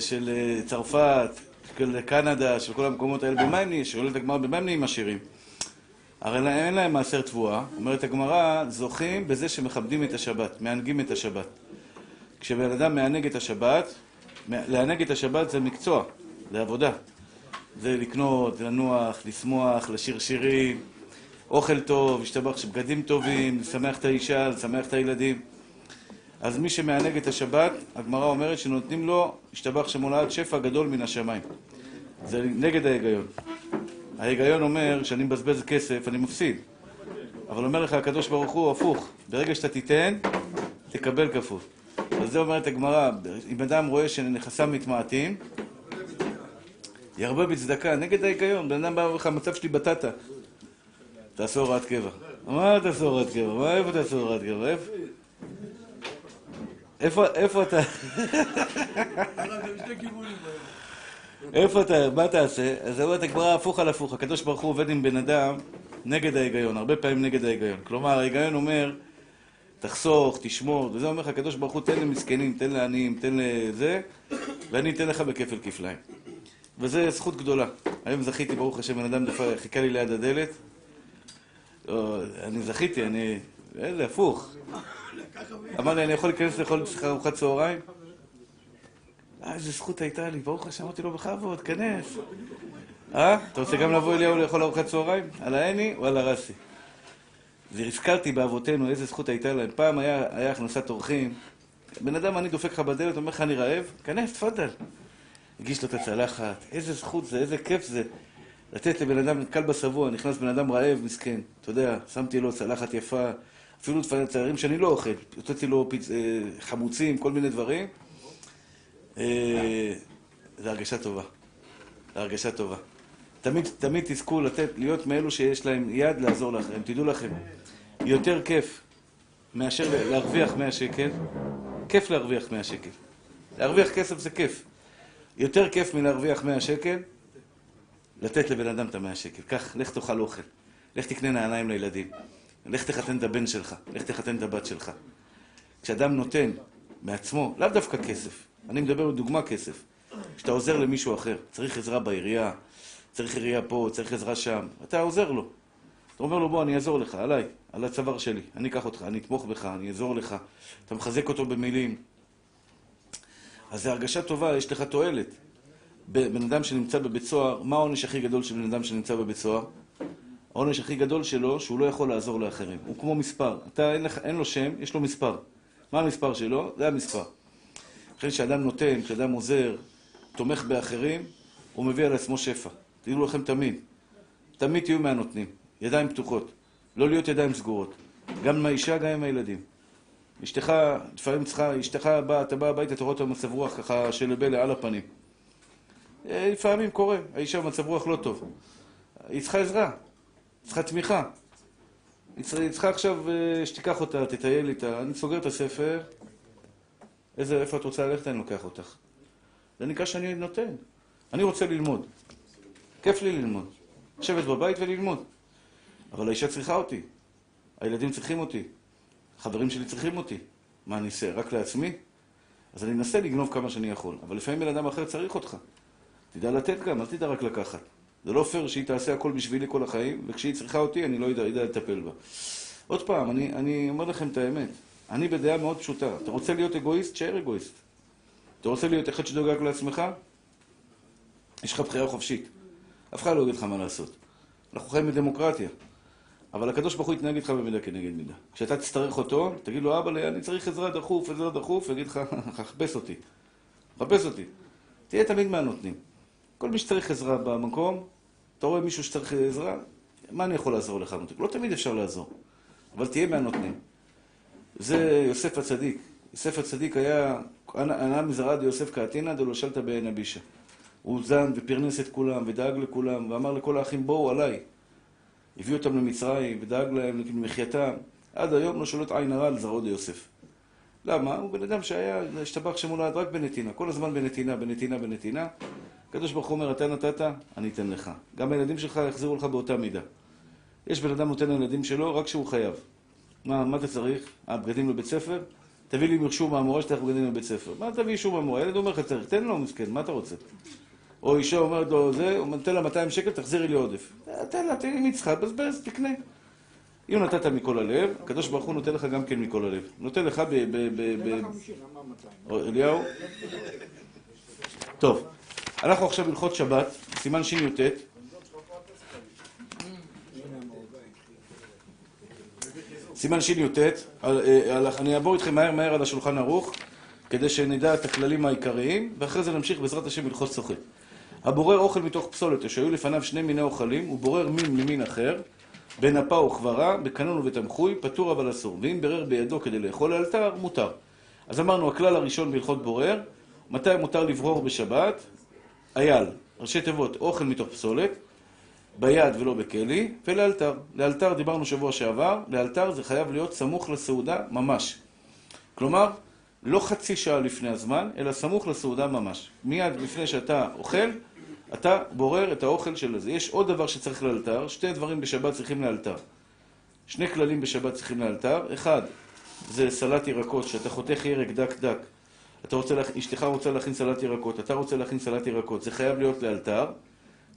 של אה, צרפת, של קנדה, של כל המקומות האלה, במה הם נהיים, שואלת הגמרא, במה הם נהיים עשירים? הרי אין להם מעשר תבואה, אומרת הגמרא, זוכים בזה שמכבדים את השבת, מענגים את השבת. כשבן אדם מענג את השבת, לענג את השבת זה מקצוע, זה עבודה. זה לקנות, לנוח, לשמוח, לשיר שירים, אוכל טוב, להשתבח בגדים טובים, לשמח את האישה, לשמח את הילדים. אז מי שמענג את השבת, הגמרא אומרת שנותנים לו, השתבח שמולד שפע גדול מן השמיים. זה נגד ההיגיון. ההיגיון אומר שאני מבזבז כסף, אני מפסיד. אבל אומר לך הקדוש ברוך הוא, הפוך, ברגע שאתה תיתן, תקבל כפול. אז זה אומרת הגמרא, אם אדם רואה שנכסיו מתמעטים, ירבה בצדקה, נגד ההיגיון. בן אדם בא ואומר לך, המצב שלי בטטה. תעשו הוראת קבע. מה תעשו הוראת קבע? מה, איפה תעשו הוראת קבע? איפה? איפה אתה? איפה אתה? מה תעשה? אז אומרת הגמרא הפוך על הפוך. הקדוש ברוך הוא עובד עם בן אדם נגד ההיגיון, הרבה פעמים נגד ההיגיון. כלומר, ההיגיון אומר, תחסוך, תשמור, וזה אומר לך, הקדוש ברוך הוא, תן למסכנים, תן לעניים, תן לזה, ואני אתן לך בכפל כפליים. וזו זכות גדולה. היום זכיתי, ברוך השם, בן אדם חיכה לי ליד הדלת. אני זכיתי, אני... איזה, הפוך. אמר לי, אני יכול להיכנס לאכול אצלך ארוחת צהריים? אה, איזה זכות הייתה לי, ברוך השם, אמרתי לו, בכבוד, כנס. אה? אתה רוצה גם לבוא אליהו לאכול ארוחת צהריים? על העני או על הרסי? והזכרתי באבותינו איזה זכות הייתה להם. פעם היה, הכנסת אורחים, בן אדם, אני דופק לך בדלת, אומר לך, אני רעב, כנס, תפאדל. הגיש לו את הצלחת, איזה זכות זה, איזה כיף זה. לתת לבן אדם, כלבא שבוע, נכנס בן אדם רעב, מסכן. אתה יודע, שמתי לו צלחת יפה, אפילו דברים שאני לא אוכל. הוצאתי לו. אה, חמוצים, כל מיני דברים. אה, זה הרגשה טובה. זה הרגשה טובה. תמיד, תמיד תזכו לתת, להיות מאלו שיש להם יד לעזור לאחרים. תדעו לכם, יותר כיף מאשר להרוויח 100 שקל, כיף להרוויח 100 שקל. להרוויח כסף זה כיף. יותר כיף מלהרוויח 100 שקל, לתת לבן אדם את ה-100 שקל. קח, לך תאכל אוכל. לך תקנה נעליים לילדים. לך תחתן את הבן שלך. לך תחתן את הבת שלך. כשאדם נותן מעצמו, לאו דווקא כסף, אני מדבר בדוגמה כסף. כשאתה עוזר למישהו אחר, צריך עזרה בעירייה, צריך עירייה פה, צריך עזרה שם, אתה עוזר לו. אתה אומר לו, בוא, אני אעזור לך, עליי, על הצוואר שלי. אני אקח אותך, אני אתמוך בך, אני אעזור לך. אתה מחזק אותו במילים. אז זו הרגשה טובה, יש לך תועלת. בן אדם שנמצא בבית סוהר, מה העונש הכי גדול של בן אדם שנמצא בבית סוהר? העונש הכי גדול שלו, שהוא לא יכול לעזור לאחרים. הוא כמו מספר. אתה, אין, לך, אין לו שם, יש לו מספר. מה המספר שלו? זה המספר. לכן כשאדם נותן, כשאדם עוזר, תומך באחרים, הוא מביא על עצמו שפע. תדעו לכם תמיד. תמיד תהיו מהנותנים. ידיים פתוחות. לא להיות ידיים סגורות. גם עם האישה, גם עם הילדים. אשתך, לפעמים צריכה, אשתך באה, אתה בא הביתה, אתה רואה אותה במצב רוח ככה של לבלה על הפנים. אה, לפעמים קורה, האישה במצב רוח לא טוב. היא צריכה עזרה, צריכה תמיכה. היא צריכה עכשיו אה, שתיקח אותה, תטייל איתה. אני סוגר את הספר, איזה, איפה את רוצה ללכת, אני לוקח אותך. זה נקרא שאני נותן. אני רוצה ללמוד. כיף לי ללמוד. לשבת בבית וללמוד. אבל האישה צריכה אותי. הילדים צריכים אותי. החברים שלי צריכים אותי. מה אני אעשה? רק לעצמי? אז אני אנסה לגנוב כמה שאני יכול. אבל לפעמים בן אדם אחר צריך אותך. תדע לתת גם, אל תדע רק לקחת. זה לא פייר שהיא תעשה הכל בשבילי כל החיים, וכשהיא צריכה אותי, אני לא יודע, יודע לטפל בה. עוד פעם, אני, אני אומר לכם את האמת. אני בדעה מאוד פשוטה. אתה רוצה להיות אגואיסט? תשאר אגואיסט. אתה רוצה להיות אחד שדואג רק לעצמך? יש לך בחירה חופשית. אף אחד לא יגיד לך מה לעשות. אנחנו חיים בדמוקרטיה. אבל הקדוש ברוך הוא יתנהג איתך במידה כנגד מידה. כשאתה תצטרך אותו, תגיד לו, אבא, אני צריך עזרה דחוף, עזרה דחוף, יגיד לך, חפש אותי. חפש אותי. תהיה תמיד מהנותנים. כל מי שצריך עזרה במקום, אתה רואה מישהו שצריך עזרה, מה אני יכול לעזור לך? לא תמיד אפשר לעזור, אבל תהיה מהנותנים. זה יוסף הצדיק. יוסף הצדיק היה, ענה מזרע דיוסף קאתינא דלא שלטה בעין הבישה. הוא זן ופרנס את כולם, ודאג לכולם, ואמר לכל האחים, בואו עליי. הביא אותם למצרים, ודאג להם למחייתם. עד היום לא שולט עין הרע על זרעו דיוסף. למה? הוא בן אדם שהיה, השתבח שמולד רק בנתינה. כל הזמן בנתינה, בנתינה, בנתינה. הקדוש ברוך הוא אומר, אתה נתת, אני אתן לך. גם הילדים שלך יחזרו לך באותה מידה. יש בן אדם נותן לילדים שלו רק כשהוא חייב. מה, מה אתה צריך? אה, בגדים לבית ספר? תביא לי אישור מהמורה שאתה בגדים בבית ספר. מה תביא אישור מהמורה? הילד אומר לך, צריך, תן לו מסכן, מה אתה רוצה? או אישה אומרת לו, זה, הוא נותן לה 200 שקל, תחזירי לי עודף. תן לה, תן לי מצחה, בזבז, תקנה. אם נתת מכל הלב, הקדוש ברוך הוא נותן לך גם כן מכל הלב. נותן לך ב... ב, ב, ב... אליהו? טוב, אנחנו עכשיו הלכות שבת, סימן שי"ט. סימן שי"ט, אני אעבור איתכם מהר מהר על השולחן ערוך, כדי שנדע את הכללים העיקריים, ואחרי זה נמשיך בעזרת השם הלכות סוחט. הבורר אוכל מתוך פסולת, שהיו לפניו שני מיני אוכלים, הוא בורר מין ממין אחר, בנפה וכברה, בקנון ובתמחוי, פטור אבל אסור. ואם ברר בידו כדי לאכול לאלתר, מותר. אז אמרנו, הכלל הראשון בהלכות בורר, מתי מותר לברור בשבת? אייל, ראשי תיבות, אוכל מתוך פסולת, ביד ולא בכלי, ולאלתר. לאלתר דיברנו שבוע שעבר, לאלתר זה חייב להיות סמוך לסעודה ממש. כלומר, לא חצי שעה לפני הזמן, אלא סמוך לסעודה ממש. מיד לפני שאתה אוכל, אתה בורר את האוכל של זה. יש עוד דבר שצריך לאלתר, שתי דברים בשבת צריכים לאלתר. שני כללים בשבת צריכים לאלתר. אחד, זה סלט ירקות, שאתה חותך ירק דק דק. אתה רוצה, אשתך רוצה להכין סלט ירקות, אתה רוצה להכין סלט ירקות, זה חייב להיות לאלתר,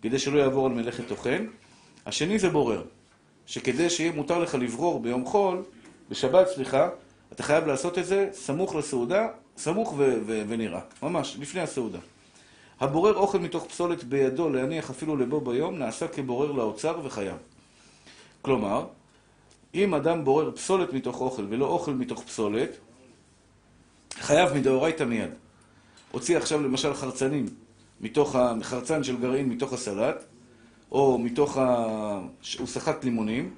כדי שלא יעבור על מלאכת טוחן. השני זה בורר, שכדי שיהיה מותר לך לברור ביום חול, בשבת, סליחה, אתה חייב לעשות את זה סמוך לסעודה, סמוך ונראה, ממש, לפני הסעודה. הבורר אוכל מתוך פסולת בידו להניח אפילו לבו ביום, נעשה כבורר לאוצר וחייב. כלומר, אם אדם בורר פסולת מתוך אוכל ולא אוכל מתוך פסולת, חייב מדאורייתא מיד. הוציא עכשיו למשל חרצנים מתוך החרצן של גרעין מתוך הסלט, או מתוך ה... הוא סחט לימונים.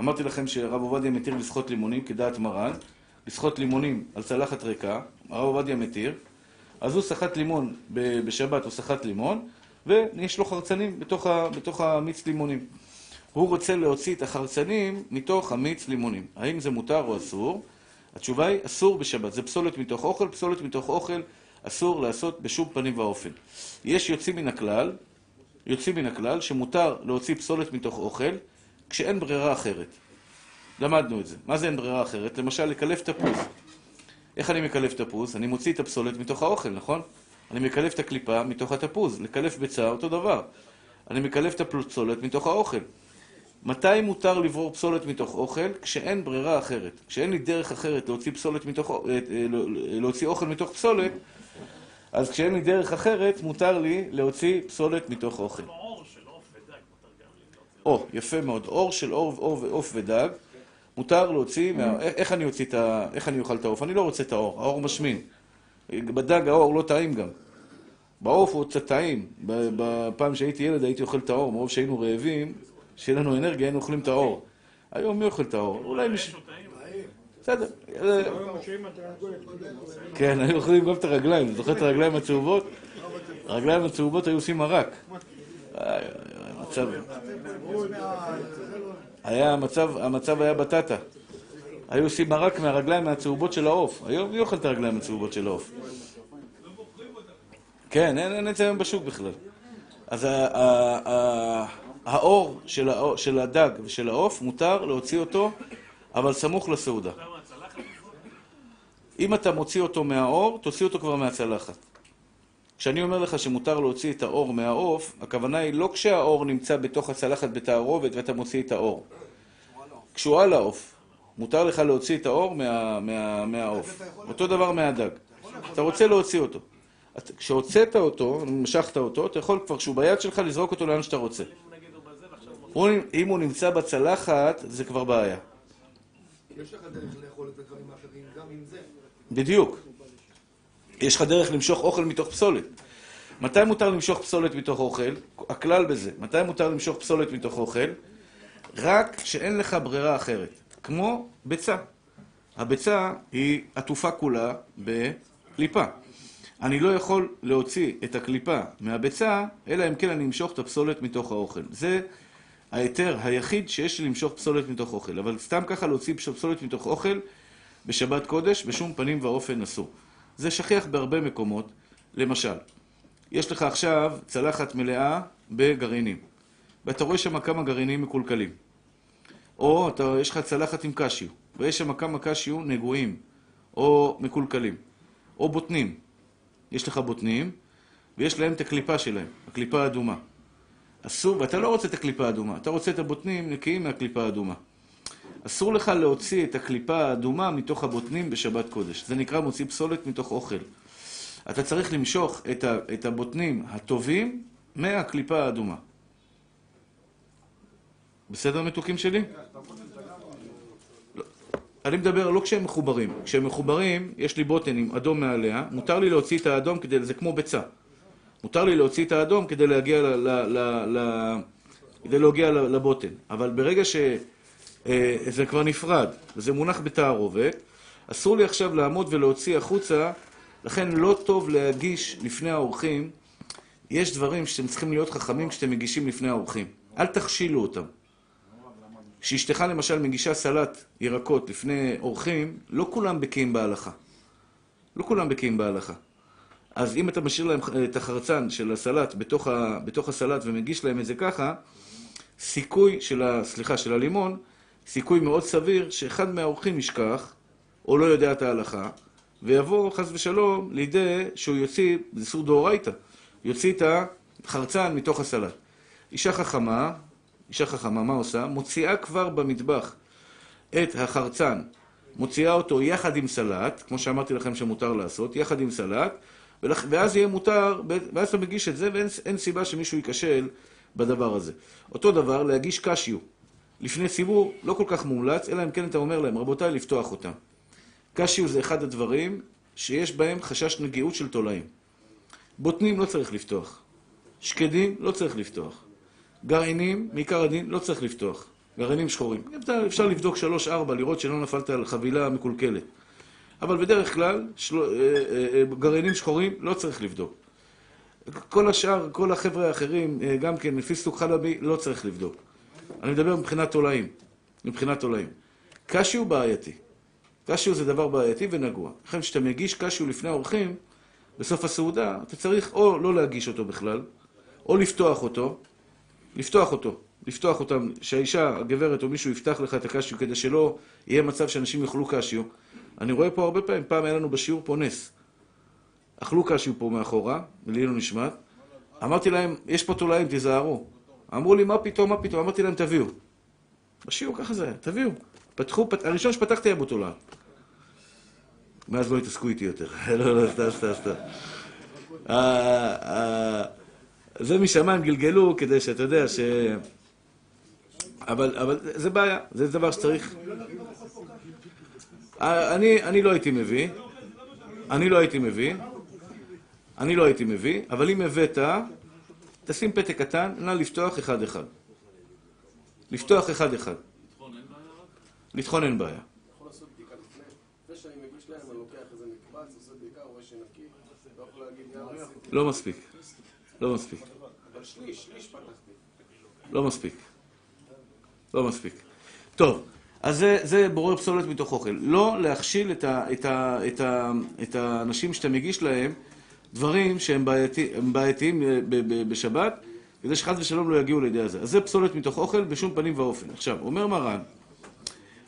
אמרתי לכם שהרב עובדיה מתיר לסחוט לימונים כדעת מרן, לסחוט לימונים על צלחת ריקה, הרב עובדיה מתיר. אז הוא סחט לימון, בשבת הוא סחט לימון, ויש לו חרצנים בתוך, ה, בתוך המיץ לימונים. הוא רוצה להוציא את החרצנים מתוך המיץ לימונים. האם זה מותר או אסור? התשובה היא, אסור בשבת. זה פסולת מתוך אוכל, פסולת מתוך אוכל אסור לעשות בשום פנים ואופן. יש יוצאים מן הכלל, יוצאים מן הכלל, שמותר להוציא פסולת מתוך אוכל, כשאין ברירה אחרת. למדנו את זה. מה זה אין ברירה אחרת? למשל, לקלף תפוז. איך אני מקלף תפוז? אני מוציא את הפסולת מתוך האוכל, נכון? אני מקלף את הקליפה מתוך התפוז. לקלף ביצה, אותו דבר. אני מקלף את הפסולת מתוך האוכל. מתי מותר לברור פסולת מתוך אוכל? כשאין ברירה אחרת. כשאין לי דרך אחרת להוציא, פסולת מתוך, אה, אה, להוציא אוכל מתוך פסולת, אז כשאין לי דרך אחרת, מותר לי להוציא פסולת מתוך אוכל. או, יפה מאוד. אור של עוף ודג. מותר להוציא, מה... איך אני אוציא את ה... איך אני אוכל את העוף? אני לא רוצה את האור, האור משמין. בדג האור לא טעים גם. בעוף הוא קצת טעים. בפעם שהייתי ילד הייתי אוכל את האור, מרוב שהיינו רעבים, שיהיה לנו אנרגיה, היינו אוכלים את האור. היום מי אוכל את האור? אולי מישהו... בסדר. כן, היו אוכלים גם את הרגליים. זוכר את הרגליים הצהובות? הרגליים הצהובות היו עושים מרק. היה המצב, המצב היה בטטה. היו עושים מרק מהרגליים הצהובות של העוף. היום מי אוכל את הרגליים הצהובות של העוף? כן, אין את זה היום בשוק בכלל. אז האור של הדג ושל העוף, מותר להוציא אותו, אבל סמוך לסעודה. אם אתה מוציא אותו מהאור, תוציא אותו כבר מהצלחת. כשאני אומר לך שמותר להוציא את האור מהעוף, הכוונה היא לא כשהאור נמצא בתוך הצלחת בתערובת ואתה מוציא את האור. כשהוא על העוף, מותר לך להוציא את האור מה, מה, מהעוף. אותו דבר מהדג. אתה רוצה להוציא אותו. כשהוצאת אותו, משכת אותו, אתה יכול כבר, כשהוא ביד שלך, לזרוק אותו לאן שאתה רוצה. אם הוא נמצא בצלחת, זה כבר בעיה. יש לך דרך לאכול את הדברים האחרים גם עם זה. בדיוק. יש לך דרך למשוך אוכל מתוך פסולת. מתי מותר למשוך פסולת מתוך אוכל? הכלל בזה. מתי מותר למשוך פסולת מתוך אוכל? רק כשאין לך ברירה אחרת. כמו ביצה. הביצה היא עטופה כולה בקליפה. אני לא יכול להוציא את הקליפה מהביצה, אלא אם כן אני אמשוך את הפסולת מתוך האוכל. זה ההיתר היחיד שיש למשוך פסולת מתוך אוכל. אבל סתם ככה להוציא פסולת מתוך אוכל בשבת קודש, בשום פנים ואופן אסור. זה שכיח בהרבה מקומות. למשל, יש לך עכשיו צלחת מלאה בגרעינים, ואתה רואה שם כמה גרעינים מקולקלים. או אתה, יש לך צלחת עם קשיו, ויש שם כמה קשיו נגועים, או מקולקלים, או בוטנים. יש לך בוטנים, ויש להם את הקליפה שלהם, הקליפה האדומה. אסור, ואתה לא רוצה את הקליפה האדומה, אתה רוצה את הבוטנים נקיים מהקליפה האדומה. אסור לך להוציא את הקליפה האדומה מתוך הבוטנים בשבת קודש. זה נקרא מוציא פסולת מתוך אוכל. אתה צריך למשוך את, ה, את הבוטנים הטובים מהקליפה האדומה. בסדר מתוקים שלי? לא. אני מדבר לא כשהם מחוברים. כשהם מחוברים, יש לי בוטן עם אדום מעליה, מותר לי להוציא את האדום כדי, זה כמו ביצה. מותר לי להוציא את האדום כדי להגיע, ל, ל, ל, ל, כדי להגיע לבוטן. אבל ברגע שזה אה, כבר נפרד, וזה מונח בתערובת, אסור לי עכשיו לעמוד ולהוציא החוצה, לכן לא טוב להגיש לפני האורחים. יש דברים שאתם צריכים להיות חכמים כשאתם מגישים לפני האורחים. אל תכשילו אותם. כשאשתך למשל מגישה סלט ירקות לפני אורחים, לא כולם בקיאים בהלכה. לא כולם בקיאים בהלכה. אז אם אתה משאיר להם את החרצן של הסלט בתוך, ה, בתוך הסלט ומגיש להם את זה ככה, סיכוי של, ה, סליחה, של הלימון, סיכוי מאוד סביר שאחד מהאורחים ישכח, או לא יודע את ההלכה, ויבוא חס ושלום לידי שהוא יוציא, זה סור דאורייתא, יוציא את החרצן מתוך הסלט. אישה חכמה, אישה חכמה, מה עושה? מוציאה כבר במטבח את החרצן, מוציאה אותו יחד עם סלט, כמו שאמרתי לכם שמותר לעשות, יחד עם סלט, ואז יהיה מותר, ואז אתה מגיש את זה, ואין סיבה שמישהו ייכשל בדבר הזה. אותו דבר, להגיש קשיו. לפני ציבור לא כל כך מומלץ, אלא אם כן אתה אומר להם, רבותיי, לפתוח אותם. קשיו זה אחד הדברים שיש בהם חשש נגיעות של תולעים. בוטנים לא צריך לפתוח. שקדים לא צריך לפתוח. גרעינים, מעיקר הדין, לא צריך לפתוח. גרעינים שחורים. אפשר לבדוק שלוש-ארבע, לראות שלא נפלת על חבילה מקולקלת. אבל בדרך כלל, של... אה, אה, אה, גרעינים שחורים לא צריך לבדוק. כל השאר, כל החבר'ה האחרים, גם כן, לפי סוג חלבי, לא צריך לבדוק. אני מדבר מבחינת תולעים. מבחינת תולעים. קשיו בעייתי. קשיו זה דבר בעייתי ונגוע. לכן כשאתה מגיש קשיו לפני האורחים, בסוף הסעודה, אתה צריך או לא להגיש אותו בכלל, או לפתוח אותו, לפתוח אותו, לפתוח אותם, שהאישה, הגברת או מישהו יפתח לך את הקשיו כדי שלא יהיה מצב שאנשים יאכלו קשיו. אני רואה פה הרבה פעמים, פעם היה לנו בשיעור פה נס. אכלו קשיו פה מאחורה, לעילוי נשמט. אמרתי להם, יש פה תולעים, תיזהרו. אמרו לי, מה פתאום, מה פתאום? אמרתי להם, תביאו. בשיעור ככה זה היה, תביאו. פתחו, פת... הראשון שפתחתי היה בו תולעת. מאז לא התעסקו איתי יותר. לא, לא, סתם, סתם, סתם. אה, אה, זה משמיים גלגלו כדי שאתה יודע ש... אבל, אבל זה בעיה, זה דבר שצריך... אני, אני לא הייתי מביא, אני לא הייתי מביא, אני לא הייתי מביא, אבל אם הבאת, תשים פתק קטן, נא לפתוח אחד-אחד. לפתוח אחד-אחד. לטחון אין בעיה. לא מספיק. לא מספיק. לא מספיק. לא מספיק. טוב. אז זה, זה בורר פסולת מתוך אוכל. לא להכשיל את, ה, את, ה, את, ה, את האנשים שאתה מגיש להם דברים שהם בעייתי, בעייתיים אה, בשבת, כדי שחס ושלום לא יגיעו לידי הזה. אז זה פסולת מתוך אוכל בשום פנים ואופן. עכשיו, אומר מרן,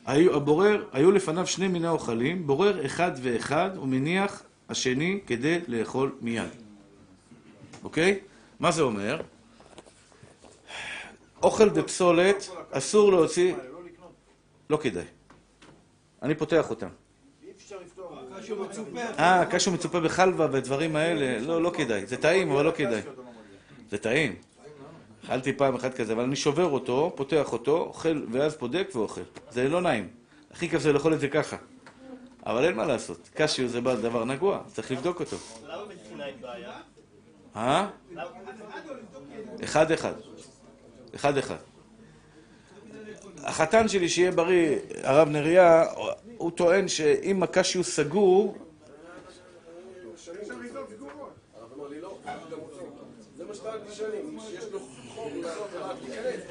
היו, הבורר, היו לפניו שני מיני אוכלים, בורר אחד ואחד ומניח השני כדי לאכול מיד. אוקיי? מה זה אומר? אוכל ופסולת, אסור להוציא... לא כדאי. אני פותח אותם. אה, קשו מצופה בחלבה ודברים האלה, לא, לא כדאי. זה טעים, אבל לא כדאי. זה טעים. אכלתי פעם אחת כזה, אבל אני שובר אותו, פותח אותו, אוכל, ואז פודק ואוכל. זה לא נעים. הכי כיף זה לאכול את זה ככה. אבל אין מה לעשות. קשיו זה דבר נגוע, צריך לבדוק אותו. למה מבחינה אין בעיה? אה? אחד אחד. החתן שלי, שיהיה בריא, הרב נריה, הוא טוען שאם הקשיו סגור...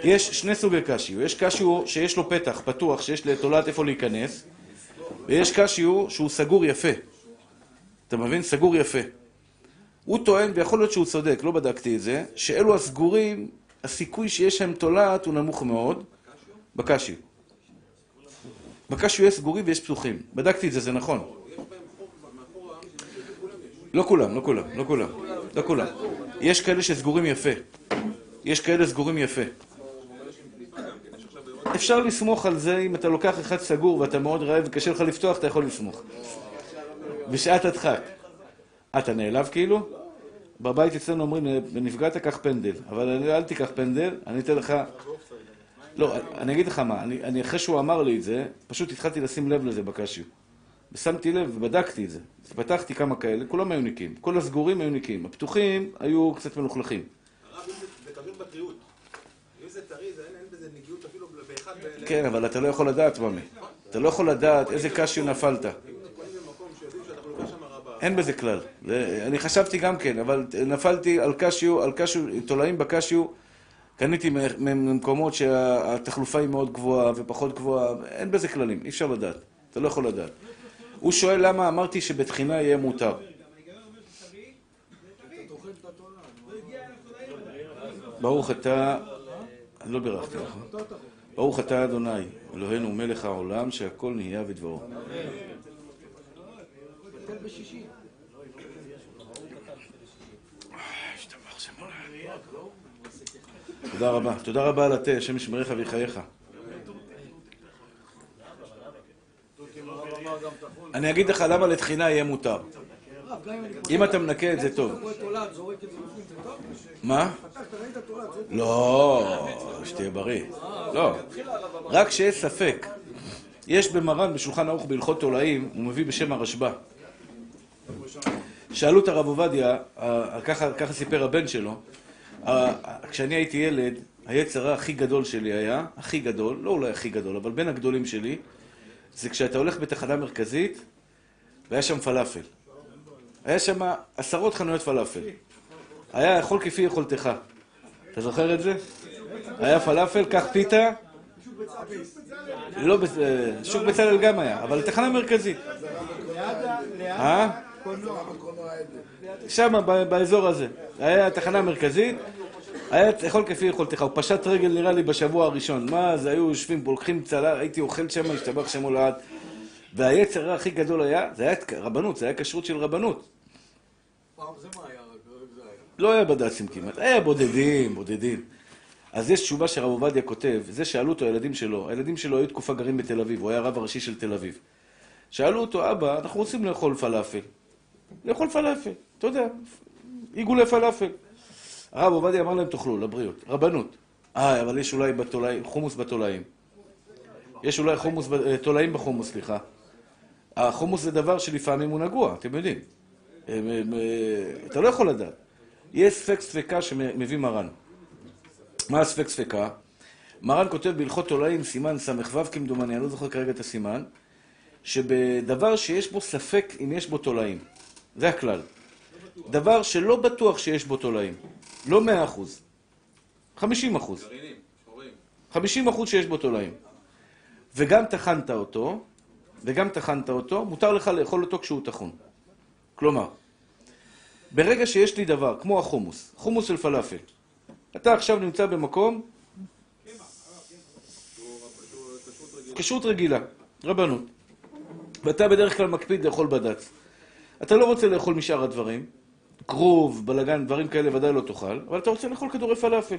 יש שני סוגי קשיו, יש קשיו שיש לו פתח, פתוח, שיש לתולעת איפה להיכנס, ויש קשיו שהוא סגור יפה. אתה מבין? סגור יפה. הוא טוען, ויכול להיות שהוא צודק, לא בדקתי את זה, שאלו הסגורים, הסיכוי שיש להם תולעת הוא נמוך מאוד, בקשיו. בקשיו יש סגורים ויש פתוחים. בדקתי את זה, זה נכון. לא כולם, לא כולם, לא כולם, לא כולם. יש כאלה שסגורים יפה. יש כאלה סגורים יפה. אפשר לסמוך על זה אם אתה לוקח אחד סגור ואתה מאוד רעב וקשה לך לפתוח, אתה יכול לסמוך. בשעת הדחק. אתה נעלב כאילו? בבית אצלנו אומרים, נפגעת, קח פנדל. אבל אל תיקח פנדל, אני אתן לך... לא, אני אגיד לך מה, אני, אני אחרי שהוא אמר לי את זה, פשוט התחלתי לשים לב לזה בקשיו. ושמתי לב ובדקתי את זה. פתחתי כמה כאלה, כולם היו ניקים. כל הסגורים היו ניקים. הפתוחים היו קצת מלוכלכים. כן, אבל אתה לא יכול לדעת, ממי. אתה לא יכול לדעת איזה קשיו נפלת. אין בזה כלל. אני חשבתי גם כן, אבל נפלתי על קשיו, על קשיו, תולעים בקשיו. קניתי ממקומות שהתחלופה היא מאוד גבוהה ופחות גבוהה, אין בזה כללים, אי אפשר לדעת. אתה לא יכול לדעת. הוא שואל למה אמרתי שבתחינה יהיה מותר. ברוך אתה, אני לא בירכתי לך. ברוך אתה אדוני, אלוהינו מלך העולם, שהכל נהיה בדברו. תודה רבה. תודה רבה על התה, השם ישמריך ויחייך. אני אגיד לך למה לתחינה יהיה מותר. אם אתה מנקה את זה טוב. מה? לא, שתהיה בריא. לא. רק שיש ספק. יש במרן, בשולחן ערוך בהלכות תולעים, הוא מביא בשם הרשב"א. שאלו את הרב עובדיה, ככה סיפר הבן שלו, כשאני הייתי ילד, היצר הכי גדול שלי היה, הכי גדול, לא אולי הכי גדול, אבל בין הגדולים שלי, זה כשאתה הולך בתחנה מרכזית, והיה שם פלאפל. היה שם עשרות חנויות פלאפל. היה יכול כפי יכולתך. אתה זוכר את זה? היה פלאפל, קח פיתה. לא, שוק בצלאל גם היה, אבל תחנה מרכזית. אה? שם, באזור הזה. היה תחנה מרכזית, היה יכול כפי יכולתך. הוא פשט רגל נראה לי בשבוע הראשון. מה זה, היו יושבים פה, לוקחים צלם, הייתי אוכל שם, השתבח שם הולד. והיצר הכי גדול היה, זה היה רבנות, זה היה כשרות של רבנות. לא היה בד"צים כמעט, היה בודדים, בודדים. אז יש תשובה שהרב עובדיה כותב, זה שאלו אותו הילדים שלו, הילדים שלו היו תקופה גרים בתל אביב, הוא היה הרב הראשי של תל אביב. שאלו אותו, אבא, אנחנו רוצים לאכול פלאפל. לאכול פלאפל, אתה יודע, עיגולי פלאפל. הרב עובדיה אמר להם, תאכלו, לבריאות. רבנות. אה, אבל יש אולי בתולעים, חומוס בתולעים. יש אולי חומוס, אה, תולעים בחומוס, סליחה. החומוס זה דבר שלפעמים הוא נגוע, אתם יודעים. אה, אתה לא יכול לדעת. יש ספק ספקה שמביא מרן. מה הספק ספקה? מרן כותב בהלכות תולעים, סימן ס"ו כמדומני, אני לא זוכר כרגע את הסימן, שבדבר שיש בו ספק אם יש בו תולעים. זה הכלל. דבר שלא בטוח שיש בו תולעים. לא מאה אחוז. חמישים אחוז. חמישים אחוז שיש בו תולעים. וגם טחנת אותו, וגם טחנת אותו, מותר לך לאכול אותו כשהוא טחון. כלומר, ברגע שיש לי דבר, כמו החומוס, חומוס של פלאפל, אתה עכשיו נמצא במקום, כשרות רגילה, רבנות, ואתה בדרך כלל מקפיד לאכול בד"ץ. אתה לא רוצה לאכול משאר הדברים, כרוב, בלגן, דברים כאלה ודאי לא תאכל, אבל אתה רוצה לאכול כדורי פלאפל.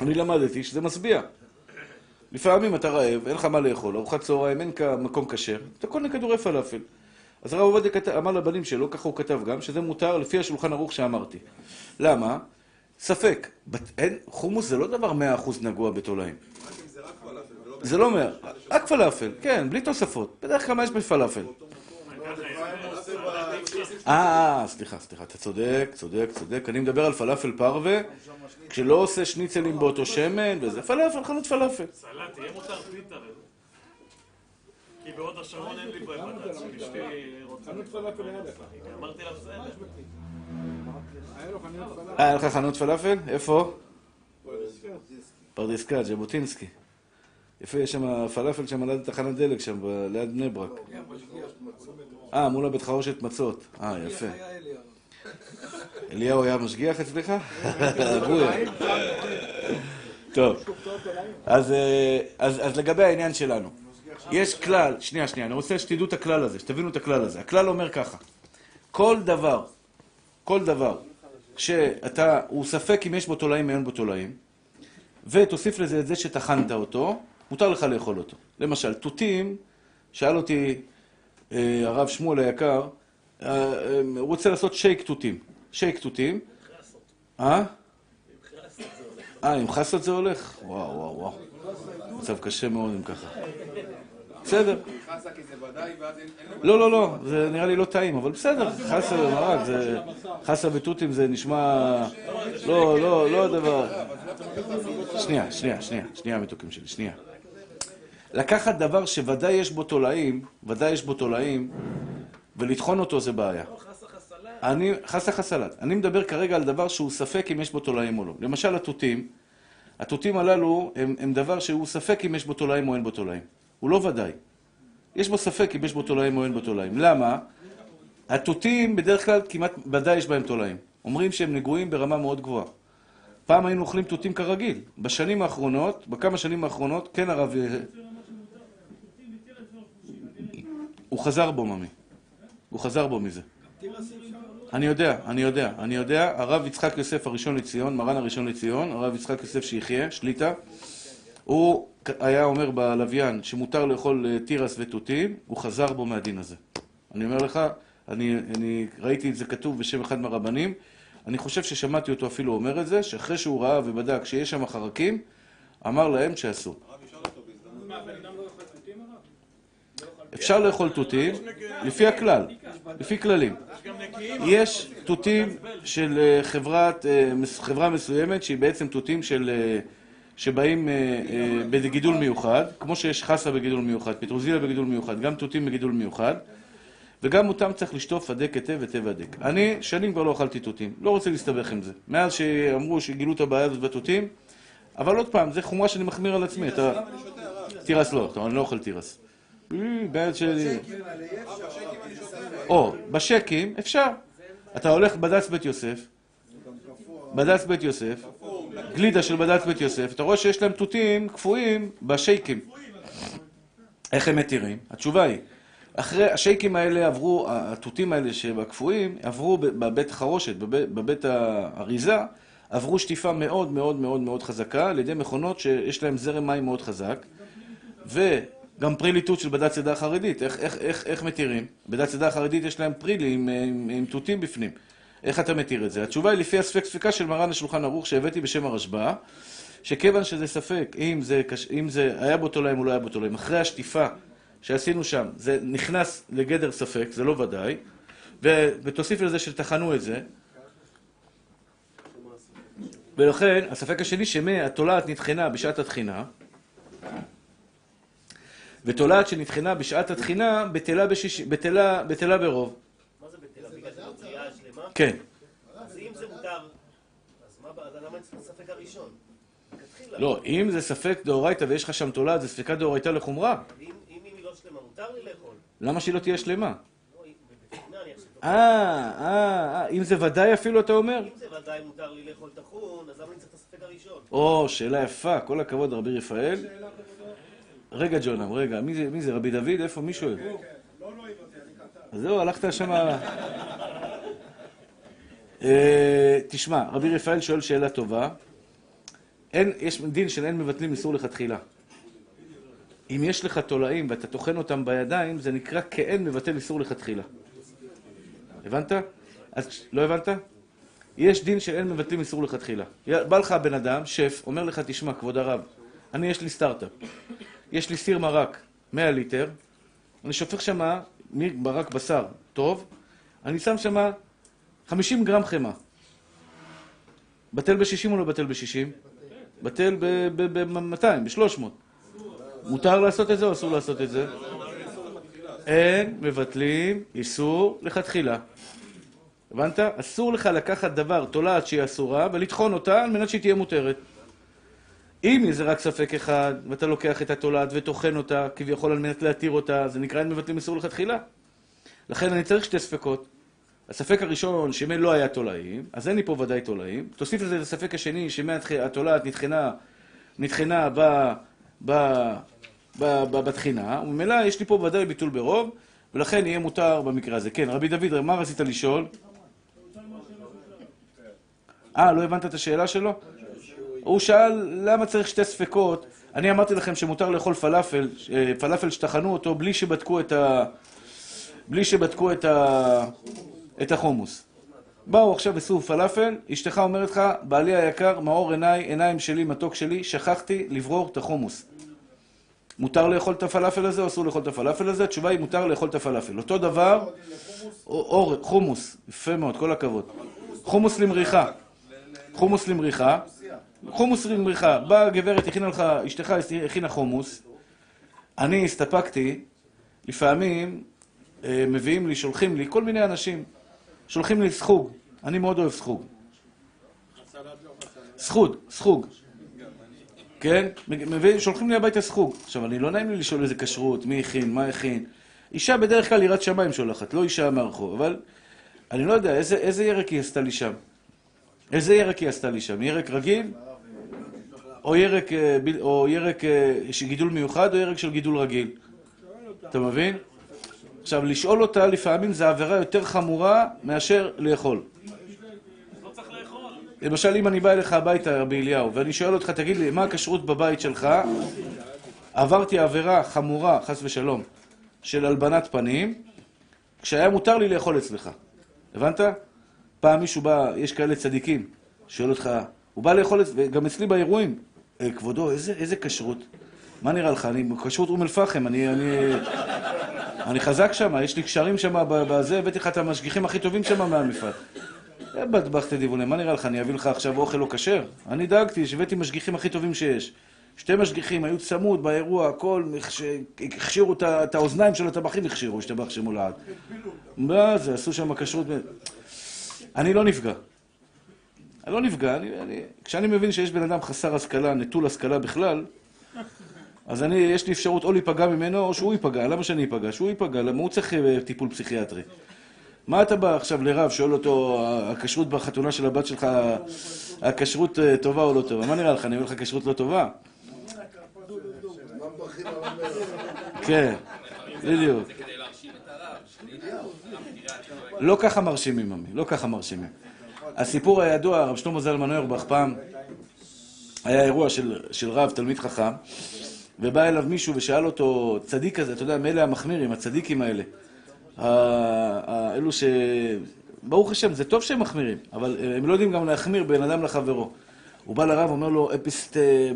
אני למדתי שזה משביע. לפעמים אתה רעב, אין לך מה לאכול, ארוחת צהריים, אין מקום כשר, אתה קונה כדורי פלאפל. אז הרב עובדיה אמר לבנים שלו, ככה הוא כתב גם, שזה מותר לפי השולחן ערוך שאמרתי. למה? ספק. אין, חומוס זה לא דבר מאה אחוז נגוע בתולעים. זה לא מאה, רק פלאפל, כן, בלי תוספות. בדרך כלל מה יש בפלאפל? אה, סליחה, סליחה, אתה צודק, צודק, צודק. אני מדבר על פלאפל פרווה, כשלא עושה שניצלים באותו שמן, וזה פלאפל, חנות פלאפל. סלט, יהיה מותר פיתה. כי בהוד השרון אין לי בד"ץ של אשתי רוצה... חנות פלאפל היה לך. אמרתי לה בסדר. אה, היה לך חנות פלאפל? איפה? פרדיסקה, ז'בוטינסקי. יפה, יש שם פלאפל שם ליד תחנת דלק שם, ליד בני ברק. אה, מול הבית חרושת מצות. אה, יפה. אליהו היה משגיח אצלך? טוב, אז לגבי העניין שלנו. יש כלל, שנייה, שנייה, אני רוצה שתדעו את הכלל הזה, שתבינו את הכלל הזה. הכלל אומר ככה, כל דבר, כל דבר, שאתה, הוא ספק אם יש בו תולעים או אין בו תולעים, ותוסיף לזה את זה שטחנת אותו, מותר לך לאכול אותו. למשל, תותים, שאל אותי אה, הרב שמואל היקר, אה, אה, הוא רוצה לעשות שייק תותים. שייק תותים. אה? אה, עם חסות זה הולך? וואו, וואו, וואו. מצב קשה מאוד אם ככה. בסדר. לא, לא, לא, זה נראה לי לא טעים, אבל בסדר, חסה ומרק, זה... חסה ותותים זה נשמע... לא, לא, לא הדבר... שנייה, שנייה, שנייה, שנייה מתוקים שלי, שנייה. לקחת דבר שוודאי יש בו תולעים, ודאי יש בו תולעים, ולטחון אותו זה בעיה. אני, חסה חסלת. אני מדבר כרגע על דבר שהוא ספק אם יש בו תולעים או לא. למשל התותים, התותים הללו הם, הם דבר שהוא ספק אם יש בו תולעים או אין בו תולעים. הוא לא ודאי. יש בו ספק אם יש בו תולעים או אין בו תולעים. למה? התותים בדרך כלל כמעט ודאי יש בהם תולעים. אומרים שהם נגועים ברמה מאוד גבוהה. פעם היינו אוכלים תותים כרגיל. בשנים האחרונות, בכמה שנים האחרונות, כן הרב... הוא חזר בו, ממי. הוא חזר בו מזה. אני יודע, אני יודע, אני יודע. הרב יצחק יוסף הראשון לציון, מרן הראשון לציון, הרב יצחק יוסף שיחיה, שליטה, הוא היה אומר בלוויין שמותר לאכול אה, תירס ותותים, הוא חזר בו מהדין הזה. אני אומר לך, אני, אני ראיתי את זה כתוב בשם אחד מהרבנים, אני חושב ששמעתי אותו אפילו אומר את זה, שאחרי שהוא ראה ובדק שיש שם חרקים, אמר להם שאסור. אפשר לאכול תותים, לפי הכלל, לפי כללים. יש תותים של אה, אה, חברה מסוימת שהיא בעצם תותים של... אה, שבאים בגידול מיוחד, כמו שיש חסה בגידול מיוחד, פטרוזיליה בגידול מיוחד, גם תותים בגידול מיוחד, וגם אותם צריך לשטוף הדק היטב היטב הדק. אני שנים כבר לא אכלתי תותים, לא רוצה להסתבך עם זה. מאז שאמרו שגילו את הבעיה הזאת בתותים, אבל עוד פעם, זה חומרה שאני מחמיר על עצמי. תירס לא, אני לא אוכל תירס. בעד שלי. או, בשקים אפשר. אתה הולך בד"ץ בית יוסף, בד"ץ בית יוסף, גלידה של בד"ץ בית יוסף, אתה רואה שיש להם תותים קפואים בשייקים. איך הם מתירים? התשובה היא, אחרי השייקים האלה עברו, התותים האלה שבקפואים, עברו בבית החרושת, בבית האריזה, עברו שטיפה מאוד מאוד מאוד מאוד חזקה על ידי מכונות שיש להן זרם מים מאוד חזק, ו... גם פרי ליטוט של בדת צידה חרדית, איך, איך, איך, איך מתירים? בדת צידה חרדית יש להם פרילי עם, עם, עם תותים בפנים. איך אתה מתיר את זה? התשובה היא לפי הספק ספיקה של מרן השולחן ערוך שהבאתי בשם הרשב"א, שכיוון שזה ספק, אם זה, אם זה היה בו תולעים או לא היה בו תולעים, אחרי השטיפה שעשינו שם, זה נכנס לגדר ספק, זה לא ודאי, ו, ותוסיף לזה שטחנו את זה, ולכן, הספק השני, שמהתולעת נטחנה בשעת התחינה, ותולעת שנטחנה בשעת התחינה בטלה, בשיש... בטלה, בטלה ברוב. מה זה בטלה? בגלל הבריאה השלמה? כן. אז אם זה מותר, אז מה, למה צריך הספק הראשון? לא, אם זה ספק דאורייתא ויש לך שם תולעת, זה ספקה דאורייתא לחומרה. אם היא לא שלמה, מותר לי לאכול. למה שהיא לא תהיה שלמה? אה, אה, אה, אם זה ודאי אפילו אתה אומר? אם זה ודאי מותר לי לאכול טחון, אז למה אני צריך את הספק הראשון? או, שאלה יפה, כל הכבוד רבי רפאל. רגע, ג'ונם, רגע, מי זה, מי זה, רבי דוד? איפה, מי שואל? כן, כן, לא אותי, אני קטן. זהו, הלכת שם... אה, תשמע, רבי רפאל שואל שאלה טובה. אין, יש דין של אין מבטלים איסור לכתחילה. אם יש לך תולעים ואתה טוחן אותם בידיים, זה נקרא כאין מבטל איסור לכתחילה. הבנת? אז לא הבנת? יש דין של אין מבטלים איסור לכתחילה. בא לך הבן אדם, שף, אומר לך, תשמע, כבוד הרב, אני יש לי סטארט-אפ. יש לי סיר מרק, 100 ליטר, אני שופך שם מרק בשר טוב, אני שם שם 50 גרם חמאה. בטל ב-60 או לא בטל ב-60? בטל ב-200, ב-300. מותר לעשות את זה או אסור לעשות את זה? אין מבטלים איסור לכתחילה. הבנת? אסור לך לקחת דבר, תולעת שהיא אסורה, ולטחון אותה על מנת שהיא תהיה מותרת. אם זה רק ספק אחד, ואתה לוקח את התולעת וטוחן אותה, כביכול על מנת להתיר אותה, זה נקרא אין מבטלים איסור לכתחילה. לכן אני צריך שתי ספקות. הספק הראשון, שמא לא היה תולעים, אז אין לי פה ודאי תולעים. תוסיף לזה את הספק השני, שמהתולעת נטחנה, נטחנה ב, ב, ב, ב, בתחינה, וממילא יש לי פה ודאי ביטול ברוב, ולכן יהיה מותר במקרה הזה. כן, רבי דוד, מה רצית לשאול? אה, לא הבנת את השאלה שלו? הוא שאל למה צריך שתי ספקות. אני אמרתי לכם שמותר לאכול פלאפל, אה, פלאפל שטחנו אותו בלי שבדקו את ה... בלי שבדקו את, ה... את החומוס. באו עכשיו עשו פלאפל, אשתך אומרת לך, בעלי היקר, מאור עיניי, עיניים שלי, מתוק שלי, שכחתי לברור את החומוס. מותר לאכול את הפלאפל הזה או אסור לאכול את הפלאפל הזה? התשובה היא מותר לאכול את הפלאפל. אותו דבר, אור, חומוס, יפה מאוד, כל הכבוד. חומוס למריחה. חומוס למריחה. חומוס למריחה. באה גברת, הכינה לך, אשתך הכינה חומוס. אני הסתפקתי, לפעמים אה, מביאים לי, שולחים לי, כל מיני אנשים, שולחים לי סחוג. אני מאוד אוהב סחוג. סחוג, סחוג. כן? מביאים, שולחים לי הביתה סחוג. עכשיו, אני לא נעים לי לשאול איזה כשרות, מי הכין, מה הכין. אישה בדרך כלל יראת שמיים שולחת, לא אישה מהרחוב, אבל אני לא יודע, איזה, איזה ירק היא עשתה לי שם? איזה ירק היא עשתה לי שם? ירק רגיל? או ירק, אה, או ירק אה, של גידול מיוחד, או ירק של גידול רגיל? אתה מבין? עכשיו, לשאול אותה לפעמים זה עבירה יותר חמורה מאשר לאכול. לא. למשל, אם אני בא אליך הביתה, רבי אליהו, ואני שואל אותך, תגיד לי, מה הכשרות בבית שלך? עברתי עבירה חמורה, חס ושלום, של הלבנת פנים, כשהיה מותר לי לאכול אצלך. הבנת? פעם מישהו בא, יש כאלה צדיקים, שואל אותך, הוא בא לאכול, וגם אצלי באירועים, "אה, כבודו, איזה, איזה כשרות? מה נראה לך? אני כשרות אום אל-פחם, אני, אני, אני חזק שם, יש לי קשרים שם בזה, הבאתי לך את המשגיחים הכי טובים שם מהמפעל. אה, בטבחת דיבוני, מה נראה לך, אני אביא לך עכשיו אוכל לא כשר? אני דאגתי, שהבאתי משגיחים הכי טובים שיש. שתי משגיחים, היו צמוד באירוע, הכל, הכש- הכשירו את האוזניים של הטבחים, הכשירו, השתבח שמו לעד. מה זה, עשו שם כשרות... אני לא נפגע. אני לא נפגע, אני, אני, כשאני מבין שיש בן אדם חסר השכלה, נטול השכלה בכלל, אז אני, יש לי אפשרות או להיפגע ממנו או שהוא ייפגע. למה שאני אפגע? שהוא ייפגע, למה הוא צריך אה, טיפול פסיכיאטרי? מה אתה בא עכשיו לרב, שואל אותו, הכשרות בחתונה של הבת שלך, הכשרות אה, טובה או לא טובה? מה נראה לך, אני אומר לך כשרות לא טובה? כן, בדיוק. לא ככה מרשימים, עמי, לא ככה מרשימים. הסיפור הידוע, הרב שלמה זלמן אוירבך פעם, היה אירוע של, של רב, תלמיד חכם, ובא אליו מישהו ושאל אותו, צדיק כזה, אתה יודע, מאלה המחמירים, הצדיקים האלה. אלו ש... ברוך השם, זה טוב שהם מחמירים, אבל הם לא יודעים גם להחמיר בין אדם לחברו. הוא בא לרב, אומר לו, אפיסט... אה,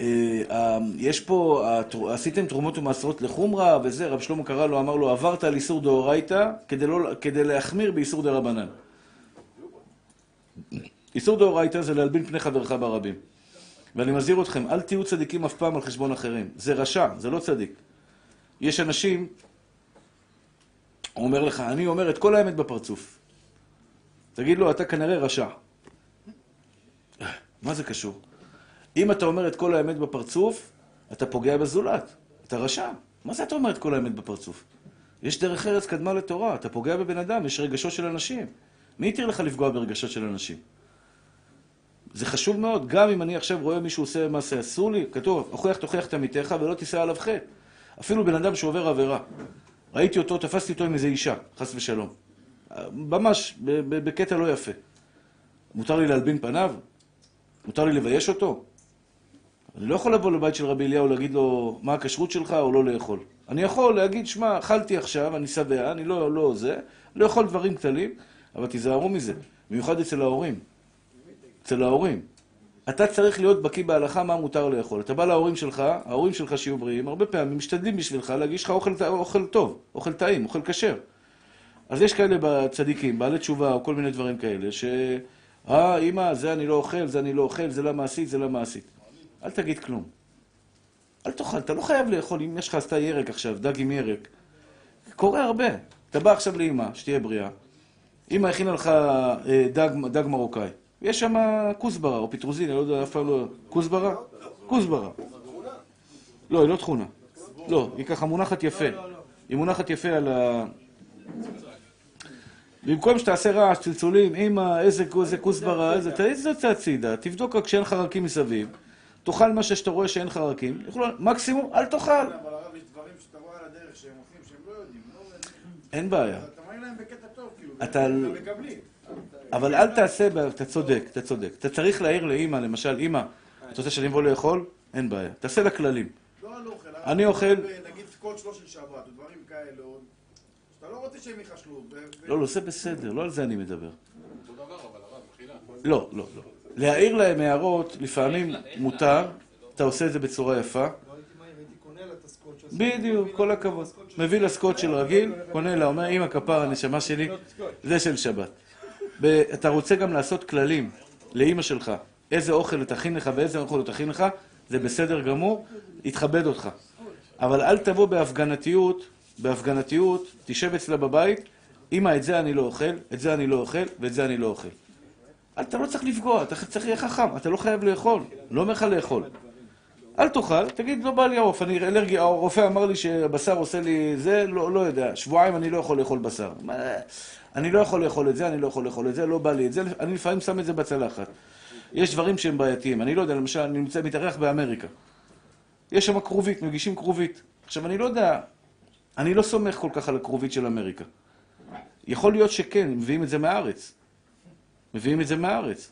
אה, אה, יש פה, עשיתם תרומות ומעשרות לחומרה וזה, רב שלמה קרא לו, אמר לו, עברת על איסור דאורייתא כדי, לא, כדי להחמיר באיסור דרבנן. איסור דאורייתא זה להלבין פני חברך ברבים. ואני מזהיר אתכם, אל תהיו צדיקים אף פעם על חשבון אחרים. זה רשע, זה לא צדיק. יש אנשים, הוא אומר לך, אני אומר את כל האמת בפרצוף. תגיד לו, אתה כנראה רשע. מה זה קשור? אם אתה אומר את כל האמת בפרצוף, אתה פוגע בזולת. אתה רשע. מה זה אתה אומר את כל האמת בפרצוף? יש דרך ארץ קדמה לתורה, אתה פוגע בבן אדם, יש רגשות של אנשים. מי התיר לך לפגוע ברגשות של אנשים? זה חשוב מאוד, גם אם אני עכשיו רואה מישהו עושה מעשה אסור לי, כתוב, הוכיח תוכיח את עמיתך ולא תישא עליו חטא. אפילו בן אדם שעובר עבירה. ראיתי אותו, תפסתי אותו עם איזה אישה, חס ושלום. ממש, בקטע לא יפה. מותר לי להלבין פניו? מותר לי לבייש אותו? אני לא יכול לבוא לבית של רבי אליהו ולהגיד לו מה הכשרות שלך או לא לאכול. אני יכול להגיד, שמע, אכלתי עכשיו, אני שבע, אני לא, לא זה, לא אכול דברים קטנים, אבל תיזהרו מזה, במיוחד אצל ההורים. אצל ההורים. אתה צריך להיות בקיא בהלכה מה מותר לאכול. אתה בא להורים שלך, ההורים שלך שיהיו בריאים, הרבה פעמים משתדלים בשבילך להגיש לך אוכל, אוכל טוב, אוכל טעים, אוכל כשר. אז יש כאלה בצדיקים, בעלי תשובה או כל מיני דברים כאלה, ש... אה, אמא, זה אני לא אוכל, זה אני לא אוכל, זה למה עשית, זה למה עשית. אל תגיד כלום. אל תאכל, אתה לא חייב לאכול, אם יש לך עשתה ירק עכשיו, דג עם ירק. קורה הרבה. אתה בא עכשיו לאמא, שתהיה בריאה, אמא הכינה לך אה, דג, דג מרוקאי. יש שם כוסברה או פטרוזין, אני לא יודע, אף פעם לא... כוסברה? כוסברה. לא, היא לא תכונה. לא, היא ככה מונחת יפה. היא מונחת יפה על ה... במקום שתעשה רעש, צלצולים, אמא, איזה כוסברה, איזה... תעיז את זה הצידה, תבדוק רק שאין חרקים מסביב, תאכל מה שאתה רואה שאין חרקים, מקסימום, אל תאכל. אבל הרב, יש דברים שאתה רואה על הדרך שהם עושים שהם לא יודעים, לא אין בעיה. אתה מעיר להם בקטע אתה-. אבל אל תעשה, אתה צודק, אתה צודק. אתה צריך להעיר לאימא, למשל, אימא, אתה רוצה שאני אבוא לאכול? אין בעיה. תעשה לה כללים. לא על אוכל. אני אבל אוכל- נגיד קודש של שבת, או דברים כאלה. שאתה לא רוצה שהם יחשלו. ו- ו- לא, לא, זה בסדר, לא על זה אני מדבר. לא, לא, לא. להעיר להם הערות, לפעמים מותר, אתה עושה את זה בצורה יפה. לא הייתי מהיר, הייתי קונה לה את הסקוץ' הזה. בדיוק, כל הכבוד. מביא לה סקוץ' של רגיל, קונה לה, אומר, אמא כפר הנשמה שלי, זה של שבת. אתה רוצה גם לעשות כללים לאימא שלך, איזה אוכל תכין לך ואיזה אוכל תכין לך, זה בסדר גמור, יתכבד אותך. אבל אל תבוא בהפגנתיות, בהפגנתיות, תשב אצלה בבית, אמא, את זה אני לא אוכל, את זה אני לא אוכל, ואת זה אני לא אוכל. אתה לא צריך לפגוע, אתה צריך להיות חכם, אתה לא חייב לאכול, לא אומר לך לאכול. אל תאכל, תגיד, לא בא לי עוף, אני אלרגי, הרופא אמר לי שהבשר עושה לי זה, לא, לא יודע, שבועיים אני לא יכול לאכול בשר. מה, אני לא יכול לאכול את זה, אני לא יכול לאכול את זה, לא בא לי את זה, אני לפעמים שם את זה בצלחת. יש דברים שהם בעייתיים, אני לא יודע, למשל, אני נמצא, מתארח באמריקה. יש שם כרובית, מגישים כרובית. עכשיו, אני לא יודע, אני לא סומך כל כך על הכרובית של אמריקה. יכול להיות שכן, מביאים את זה מהארץ. מביאים את זה מהארץ.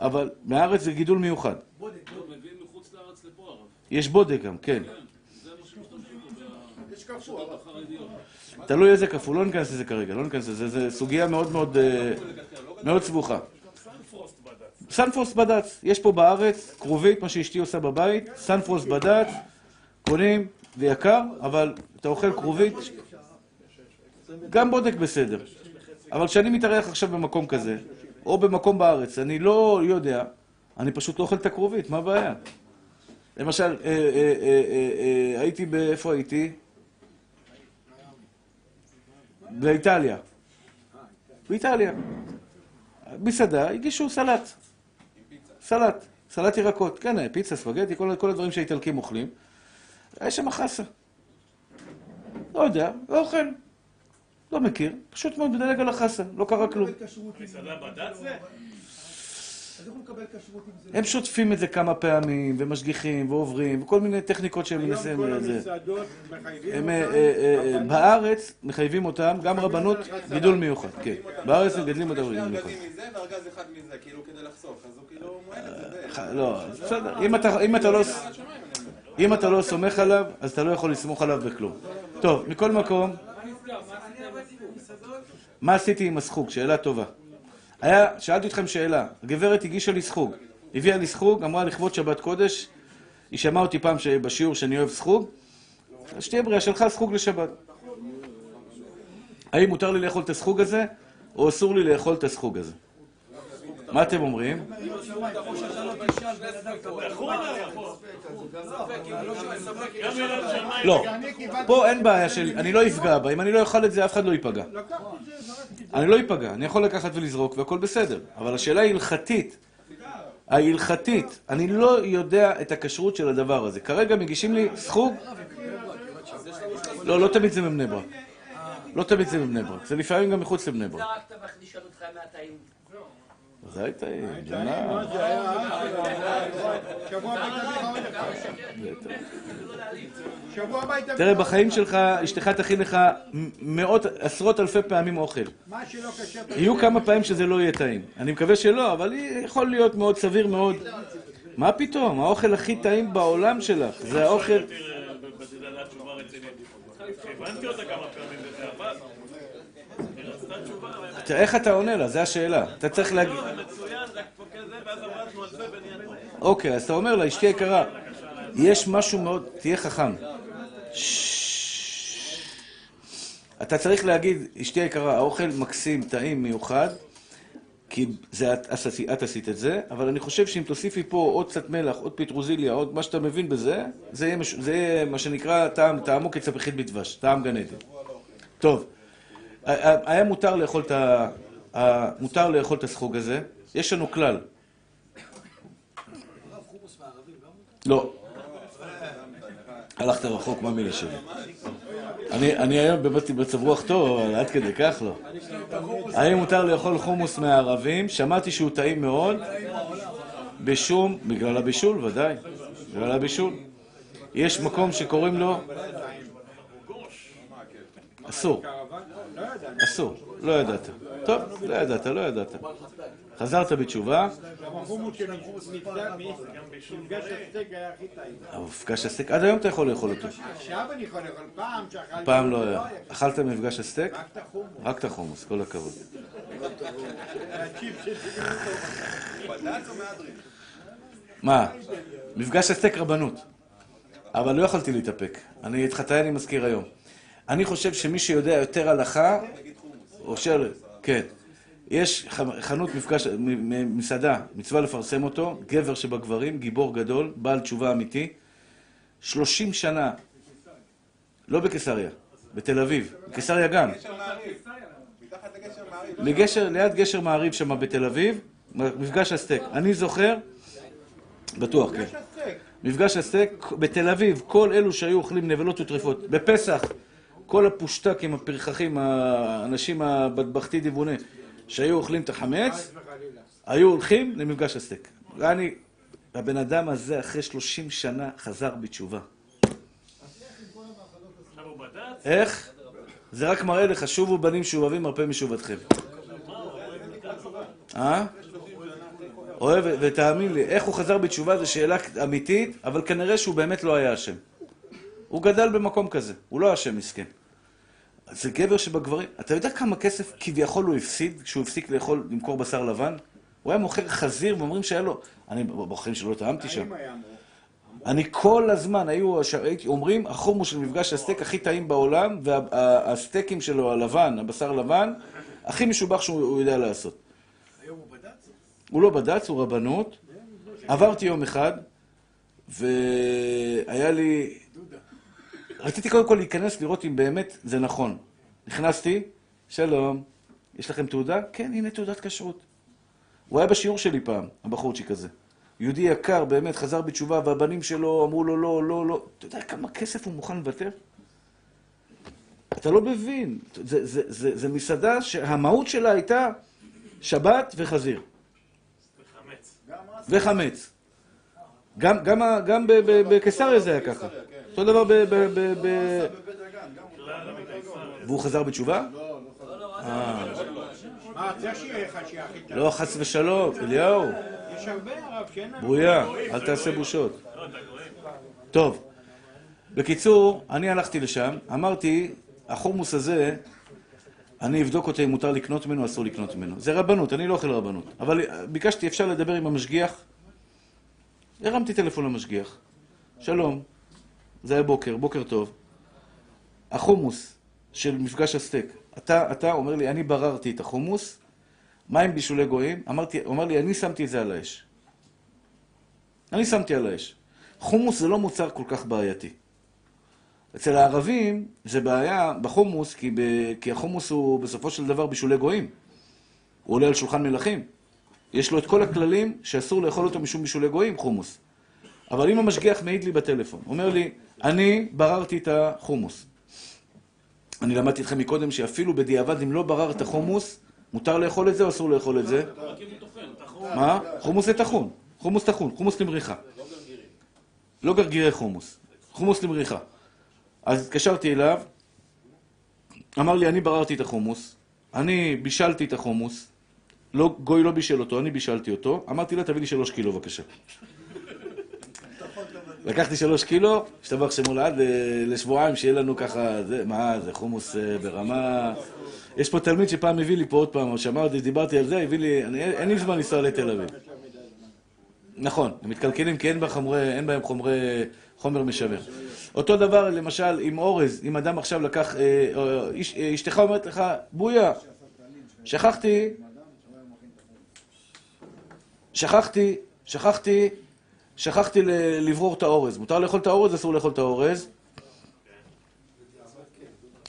אבל מהארץ זה גידול מיוחד. לפה הרב. יש בודק גם, כן. בחרדיות. תלוי איזה כפול, לא ניכנס לזה כרגע, לא ניכנס לזה, זו סוגיה מאוד מאוד, אה, מאוד סבוכה. סנפרוסט בד"ץ. סנפרוסט בד"ץ, יש פה בארץ, כרובית, מה שאשתי עושה בבית, סנפרוסט בד"ץ, קונים, זה יקר, אבל אתה אוכל כרובית, גם בודק בסדר. אבל כשאני מתארח עכשיו במקום כזה, או במקום בארץ, אני לא יודע, אני פשוט לא אוכל את הכרובית, מה הבעיה? למשל, אה, אה, אה, הייתי, ב- איפה הייתי? באיטליה. באיטליה. מסעדה, הגישו סלט. סלט. סלט ירקות. כן, פיצה, ספגטי, כל, כל הדברים שהאיטלקים אוכלים. יש שם חסה. לא יודע, לא אוכל. לא מכיר. פשוט מאוד מדלג על החסה. לא קרה כלום. מסעדה בד"ץ זה? אז איך הוא מקבל כשרות אם זה... הם שוטפים את זה כמה פעמים, ומשגיחים, ועוברים, וכל מיני טכניקות שהם היום מנסים... כל זה. המסעדות מחייבים הם, אותם. אה, אה, אה, בארץ מחייבים אותם, גם רבנות, גידול מיוחד, כן. בארץ הם גדלים אותם שני גידול מיוחד. ארגזים מזה וארגז אחד מזה, כאילו כדי לחסוך, אז הוא כאילו מועד את זה. לא, בסדר, אם אתה- אם אתה לא... אם אתה לא סומך עליו, אז אתה לא יכול לסמוך עליו בכלום. טוב, מכל מקום, מה עשיתי עם הסחוג? שאלה טובה. היה, שאלתי אתכם שאלה, הגברת הגישה לי סחוג, הביאה לי סחוג, אמרה לכבוד שבת קודש, היא שמעה אותי פעם בשיעור שאני אוהב סחוג, אז שתהיה בריאה, שלחה סחוג לשבת. האם מותר לי לאכול את הסחוג הזה, או אסור לי לאכול את הסחוג הזה? מה אתם אומרים? לא, פה אין בעיה של, אני לא אפגע בה, אם אני לא אוכל את זה, אף אחד לא ייפגע. אני לא ייפגע, אני יכול לקחת ולזרוק והכל בסדר. אבל השאלה היא הלכתית. ההלכתית, אני לא יודע את הכשרות של הדבר הזה. כרגע מגישים לי סחוג. לא, לא תמיד זה מבני ברק. לא תמיד זה מבני ברק, זה לפעמים גם מחוץ לבני ברק. זרקת לשאול אותך מהטעים. זה הייתה... מה זה היה? תראה, בחיים שלך, אשתך תכין לך מאות, עשרות אלפי פעמים אוכל. מה שלא כשר תביא יהיו. כמה פעמים שזה לא יהיה טעים. אני מקווה שלא, אבל יכול להיות מאוד סביר מאוד. מה פתאום? האוכל הכי טעים בעולם שלך. זה האוכל... הבנתי אותה כמה פעמים בזה, אבל... היא רצתה תשובה, אבל תראה איך אתה עונה לה, זו השאלה. אתה צריך להגיד... טוב. אוקיי, אז אתה אומר לה, אשתי יקרה, יש משהו מאוד... תהיה חכם. אתה צריך להגיד, אשתי יקרה, האוכל מקסים, טעים, מיוחד, כי זה את, את, עשית את זה, אבל אני חושב שאם תוסיפי פה עוד קצת מלח, עוד פטרוזיליה, עוד מה שאתה מבין בזה, זה יהיה, מש- זה יהיה מה שנקרא טעם, טעמו כצפיחית בדבש, טעם גן עדן. טוב, היה מותר לאכול את ה... מותר לאכול את הסחוג הזה. יש לנו כלל. לא. הלכת רחוק, מה מילה שלי. אני, היום במצב רוח טוב, אבל עד כדי כך לא. האם מותר לאכול חומוס מהערבים? שמעתי שהוא טעים מאוד. בשום, בגלל הבישול, ודאי. בגלל הבישול. יש מקום שקוראים לו... אסור. אסור. לא ידעת. טוב, לא ידעת, לא ידעת. חזרת בתשובה, החומוס שנפגע מפגש הסטייק עד היום אתה יכול לאכול אותו. עכשיו אני יכול לאכול, פעם שאכלתי... פעם לא היה. אכלת מפגש הסטייק? רק את החומוס. רק את החומוס, כל הכבוד. הצ'יפ שלי בד"ץ או מהדרין? מה? מפגש הסטייק רבנות. אבל לא יכולתי להתאפק. אני את חטאי אני מזכיר היום. אני חושב שמי שיודע יותר הלכה, או של... כן. יש חנות מפגש, מסעדה, מצווה לפרסם אותו, גבר שבגברים, גיבור גדול, בעל תשובה אמיתי. 30 שנה, לא בקיסריה, בתל אביב, בקיסריה גם. לגשר ליד גשר מעריב שם בתל אביב, מפגש הסטייק. אני זוכר, בטוח, כן. מפגש הסטייק בתל אביב, כל אלו שהיו אוכלים נבלות וטרפות, בפסח, כל הפושטקים, הפרחחים, האנשים הבטבחתי דיבוני, שהיו אוכלים את החמץ, היו הולכים למפגש הסטייק. אני, הבן אדם הזה אחרי 30 שנה חזר בתשובה. עכשיו הוא בד"ץ? איך? זה רק מראה לך, שובו בנים שובבים מרפא משובתכם. אה? אוהב, ותאמין לי, איך הוא חזר בתשובה זו שאלה אמיתית, אבל כנראה שהוא באמת לא היה אשם. הוא גדל במקום כזה, הוא לא אשם מסכן. זה גבר שבגברים, אתה יודע כמה כסף כביכול הוא הפסיד כשהוא הפסיק לאכול, למכור בשר לבן? הוא היה מוכר חזיר ואומרים שהיה לו... אני בחיים שלו לא טעמתי שם. אני כל הזמן, היו, הייתי אומרים, החומוס של מפגש הסטייק הכי טעים בעולם, והסטייקים שלו, הלבן, הבשר לבן, הכי משובח שהוא יודע לעשות. היום הוא בד"ץ? הוא לא בד"ץ, הוא רבנות. עברתי יום אחד, והיה לי... רציתי קודם כל להיכנס, לראות אם באמת זה נכון. נכנסתי, שלום, יש לכם תעודה? כן, הנה תעודת כשרות. הוא היה בשיעור שלי פעם, הבחורצ'יק הזה. יהודי יקר, באמת, חזר בתשובה, והבנים שלו אמרו לו לא, לא, לא. אתה יודע כמה כסף הוא מוכן לוותר? אתה לא מבין. זה, זה, זה, זה מסעדה שהמהות שלה הייתה שבת וחזיר. וחמץ. וחמץ. גם, גם, גם בקיסריה זה היה ככה. אותו דבר ב... והוא חזר בתשובה? שיהיה לך שיהיה הכי טעים. לא, חס ושלום, אליהו, יש הרבה הרב שאין לנו. ברויה, אל תעשה בושות. לא. טוב, בקיצור, אני הלכתי לשם, אמרתי, החומוס הזה, אני אבדוק אותו אם מותר לקנות ממנו אסור לקנות ממנו. זה רבנות, אני לא אוכל רבנות. אבל ביקשתי, אפשר לדבר עם המשגיח? הרמתי טלפון למשגיח. שלום, זה היה בוקר, בוקר טוב. החומוס של מפגש הסטייק, אתה, אתה אומר לי, אני בררתי את החומוס, מה עם בישולי גויים? אמרתי, הוא אמר לי, אני שמתי את זה על האש. אני שמתי על האש. חומוס זה לא מוצר כל כך בעייתי. אצל הערבים זה בעיה בחומוס, כי, ב... כי החומוס הוא בסופו של דבר בישולי גויים. הוא עולה על שולחן מלכים. יש לו את כל הכללים שאסור לאכול אותו משום בישולי גויים, חומוס. אבל אם המשגיח מעיד לי בטלפון, אומר לי, אני בררתי את החומוס. אני למדתי איתכם מקודם שאפילו בדיעבד, אם לא ברר את החומוס, מותר לאכול את זה או אסור לאכול את זה? מה? חומוס זה טחון. חומוס טחון, חומוס למריחה. לא גרגירי חומוס. חומוס למריחה. אז התקשרתי אליו, אמר לי, אני בררתי את החומוס, אני בישלתי את החומוס, לא, גוי לא בישל אותו, אני בישלתי אותו, אמרתי לו, תביא לי שלוש קילו בבקשה. לקחתי שלוש קילו, השתבח שמו לעד, ל- לשבועיים, שיהיה לנו ככה, זה, מה, זה חומוס אה, ברמה... יש פה תלמיד שפעם הביא לי פה עוד פעם, שמע אותי, דיברתי על זה, הביא לי, אני, אין לי זמן לנסוע לתל אביב. נכון, הם מתקלקלים כי אין, בה חומרי, אין בהם חומרי, חומר משמר. אותו דבר, למשל, עם אורז, אם אדם עכשיו לקח, אה, אה, איש, אה, אשתך אומרת לך, בויה, שכחתי, שכחתי, שכחתי, שכחתי לברור את האורז. מותר לאכול את האורז, אסור לאכול את האורז?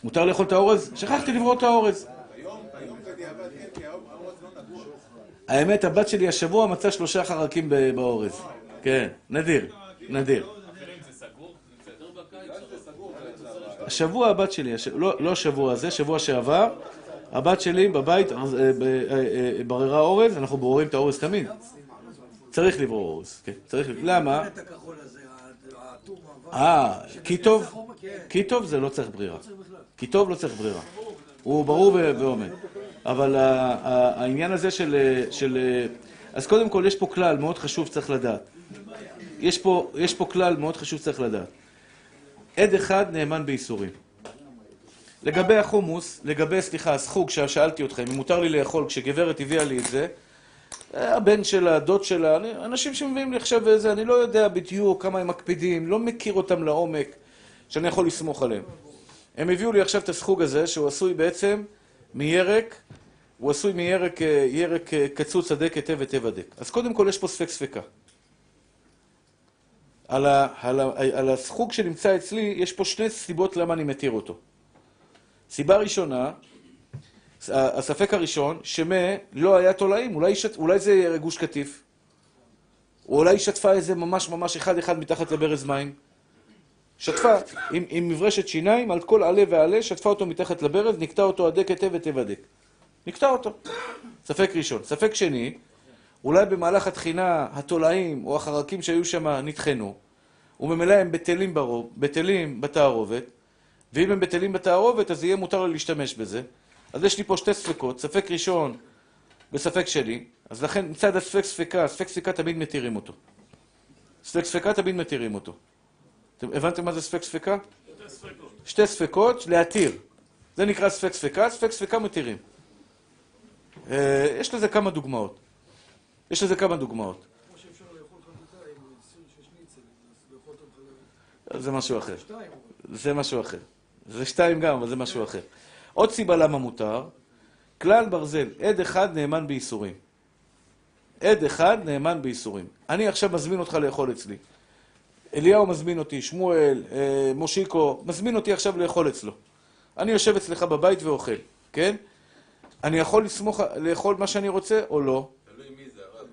מותר לאכול את האורז? שכחתי לברור את האורז. האמת, הבת שלי השבוע מצאה שלושה חרקים באורז. כן, נדיר, נדיר. השבוע הבת שלי. לא, לא השבוע הזה, שבוע שעבר, הבת שלי בבית אה, אה, אה, בררה אורז, אנחנו בוררים את האורז תמיד. צריך לברור אורז, כן, צריך, למה? את הכחול הזה, ה- הטור מעבר. אה, כי טוב, כן. כי טוב זה לא צריך ברירה. בכלל. כי טוב לא צריך ברירה. הוא ברור ועומד. אבל העניין הזה של, של... אז קודם כל יש פה כלל מאוד חשוב שצריך לדעת. יש פה, יש פה כלל מאוד חשוב שצריך לדעת. עד אחד נאמן בייסורים. לגבי החומוס, לגבי, סליחה, הסחוג ששאלתי אתכם, אם מותר לי לאכול כשגברת הביאה לי את זה, הבן שלה, הדוד שלה, אנשים שמביאים לי עכשיו איזה, אני לא יודע בדיוק כמה הם מקפידים, לא מכיר אותם לעומק, שאני יכול לסמוך עליהם. הם הביאו לי עכשיו את הסחוג הזה, שהוא עשוי בעצם מירק, הוא עשוי מירק אה, ירק אה, קצוץ הדק היטב היטב הדק. אז קודם כל יש פה ספק ספקה. על, על, על הסחוג שנמצא אצלי, יש פה שני סיבות למה אני מתיר אותו. סיבה ראשונה, הספק הראשון, שמה לא היה תולעים, אולי, שת, אולי זה גוש קטיף, או אולי היא שטפה איזה ממש ממש אחד אחד מתחת לברז מים. שטפה עם, עם מברשת שיניים על כל עלה ועלה, שטפה אותו מתחת לברז, נקטע אותו הדק היטב היטב הדק. נקטע אותו. ספק ראשון. ספק שני, אולי במהלך התחינה התולעים או החרקים שהיו שם נטחנו, וממילא הם בטלים, בתערובת, ואם הם בטלים בתערובת אז יהיה מותר לי להשתמש בזה. אז יש לי פה שתי ספקות, ספק ראשון וספק שני, אז לכן מצד הספק ספקה, ספק ספקה תמיד מתירים אותו. ספק ספקה תמיד מתירים אותו. אתם הבנתם מה זה ספק ספקה? שתי ספקות. שתי ספקות להתיר. זה נקרא ספק ספקה, ספק ספקה מתירים. אה, יש לזה כמה דוגמאות. יש לזה כמה דוגמאות. זה משהו אחר. זה משהו אחר. זה שתיים גם, אבל זה משהו אחר. עוד סיבה למה מותר, כלל ברזל, עד אחד נאמן בייסורים. עד אחד נאמן בייסורים. אני עכשיו מזמין אותך לאכול אצלי. אליהו מזמין אותי, שמואל, אה, מושיקו, מזמין אותי עכשיו לאכול אצלו. אני יושב אצלך בבית ואוכל, כן? אני יכול לסמוך, לאכול מה שאני רוצה או לא? תלוי מי זה, הרב.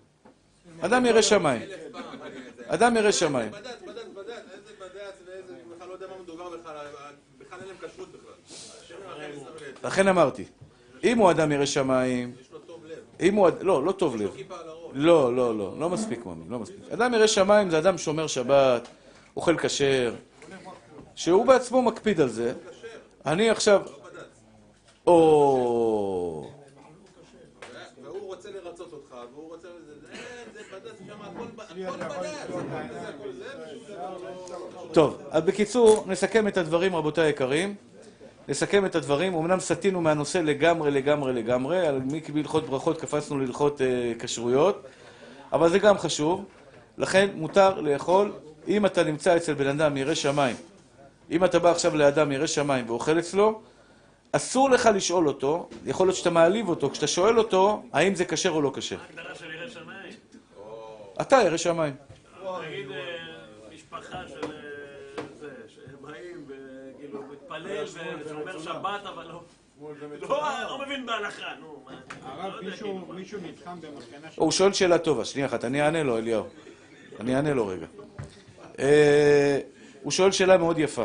אדם ירא שמיים. אדם ירא שמיים. בד"ץ, בד"ץ, בד"ץ, איזה בד"ץ ואיזה, בכלל לא יודע מה מדובר בכלל, בכלל אין להם כשרות בכלל. השם ירחם ויסלח. לכן אמרתי, אם הוא אדם ירא שמיים, יש לו טוב לב. אם הוא... לא, לא טוב יש לב. לו כיפה על הראש. לא, לא, לא, לא מספיק מאמין, לא מספיק. אדם ירא שמיים זה אדם שומר שבת, אוכל כשר, שהוא בעצמו מקפיד על זה. אני עכשיו... או... והוא רוצה לרצות אותך, והוא רוצה... זה, זה, זה בד"ץ שם, הכל ב- הכל בד"ץ. זה הכל זה, ושום דבר לא... טוב, אז בקיצור, נסכם את הדברים, רבותיי היקרים. נסכם את הדברים. אמנם סטינו מהנושא לגמרי, לגמרי, לגמרי. על מי בהלכות ברכות קפצנו להלכות אה, כשרויות, אבל זה גם חשוב. לכן מותר לאכול, אם אתה נמצא אצל בן אדם ירא שמיים, אם אתה בא עכשיו לאדם ירא שמיים ואוכל אצלו, אסור לך לשאול אותו, יכול להיות שאתה מעליב אותו, כשאתה שואל אותו, האם זה כשר או לא כשר. של ירא שמיים. אתה ירא שמיים. מתפלל ושומר שבת אבל לא... לא, לא מבין בהלכה, נו. מה, הרב, לא מישהו- כאילו, נלחם במסקנה של... הוא שואל שאלה טובה, שנייה אחת, אני אענה לו, אליהו. אני אענה לו רגע. אה, הוא שואל שאלה מאוד יפה.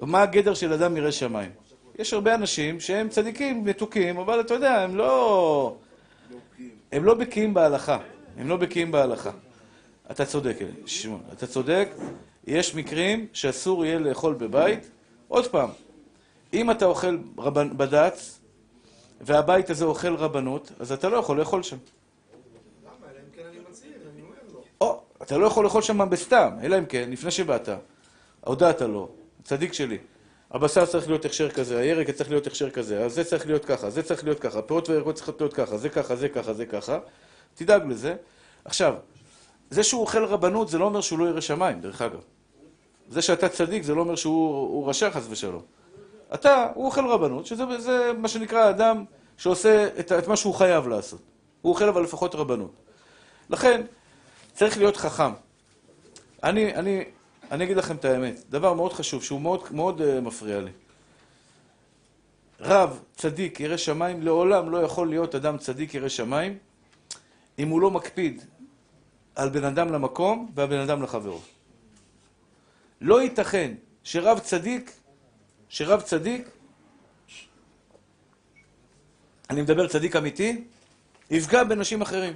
מה הגדר של אדם ירא שמיים? יש הרבה אנשים שהם צדיקים, מתוקים, אבל אתה יודע, הם לא... הם לא בקיאים בהלכה. הם לא בקיאים בהלכה. אתה צודק. שמעון, אתה צודק. יש מקרים שאסור יהיה לאכול בבית. עוד פעם, אם אתה אוכל רבנ... בד"ץ, והבית הזה אוכל רבנות, אז אתה לא יכול לאכול שם. למה? אלא אם כן אני מצהיר, אני אומר לו. או, אתה לא יכול לאכול שם בסתם, אלא אם כן, לפני שבאת, הודעת לו, צדיק שלי, הבשר צריך להיות הכשר כזה, הירק צריך להיות הכשר כזה, אז זה צריך להיות ככה, זה צריך להיות ככה, פירות וירקות צריכות להיות ככה, זה ככה, זה ככה, זה ככה, תדאג לזה. עכשיו, זה שהוא אוכל רבנות זה לא אומר שהוא לא ירא שמיים, דרך אגב. זה שאתה צדיק זה לא אומר שהוא הוא רשע חס ושלום. אתה, הוא אוכל רבנות, שזה זה מה שנקרא אדם שעושה את, את מה שהוא חייב לעשות. הוא אוכל אבל לפחות רבנות. לכן, צריך להיות חכם. אני, אני, אני אגיד לכם את האמת, דבר מאוד חשוב, שהוא מאוד, מאוד uh, מפריע לי. רב, צדיק, ירא שמיים, לעולם לא יכול להיות אדם צדיק, ירא שמיים, אם הוא לא מקפיד על בן אדם למקום והבן אדם לחברו. לא ייתכן שרב צדיק, שרב צדיק, אני מדבר צדיק אמיתי, יפגע בנשים אחרים.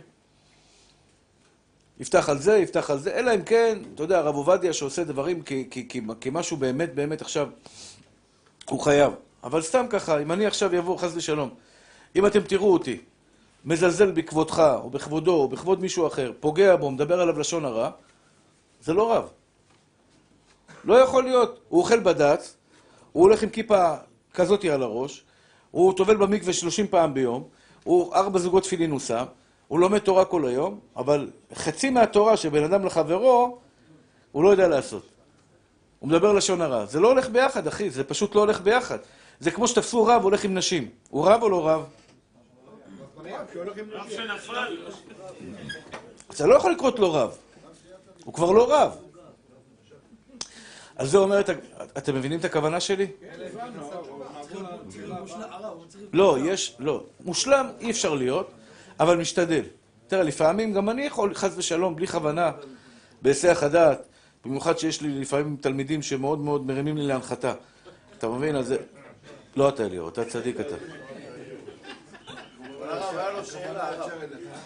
יפתח על זה, יפתח על זה, אלא אם כן, אתה יודע, הרב עובדיה שעושה דברים כי, כי, כי, כי משהו באמת באמת עכשיו, הוא חייב. אבל סתם ככה, אם אני עכשיו אבוא, חס ושלום, אם אתם תראו אותי, מזלזל בכבודך, או בכבודו, או בכבוד מישהו אחר, פוגע בו, מדבר עליו לשון הרע, זה לא רב. לא יכול להיות. הוא אוכל בד"ץ, הוא הולך עם כיפה כזאתי על הראש, הוא טובל במקווה 30 פעם ביום, הוא ארבע זוגות תפילין הוא שם, הוא לומד תורה כל היום, אבל חצי מהתורה שבין אדם לחברו, הוא לא יודע לעשות. הוא מדבר לשון הרע. זה לא הולך ביחד, אחי, זה פשוט לא הולך ביחד. זה כמו שתפסו רב הולך עם נשים. הוא רב או לא רב? אתה לא יכול לקרוא לו רב. הוא כבר לא רב. אז זה אומר, אתם מבינים את הכוונה שלי? לא, יש, לא. מושלם אי אפשר להיות, אבל משתדל. תראה, לפעמים גם אני יכול, חס ושלום, בלי כוונה, בהיסח הדעת, במיוחד שיש לי לפעמים תלמידים שמאוד מאוד מרימים לי להנחתה. אתה מבין? אז זה... לא אתה אליהו, אתה צדיק אתה.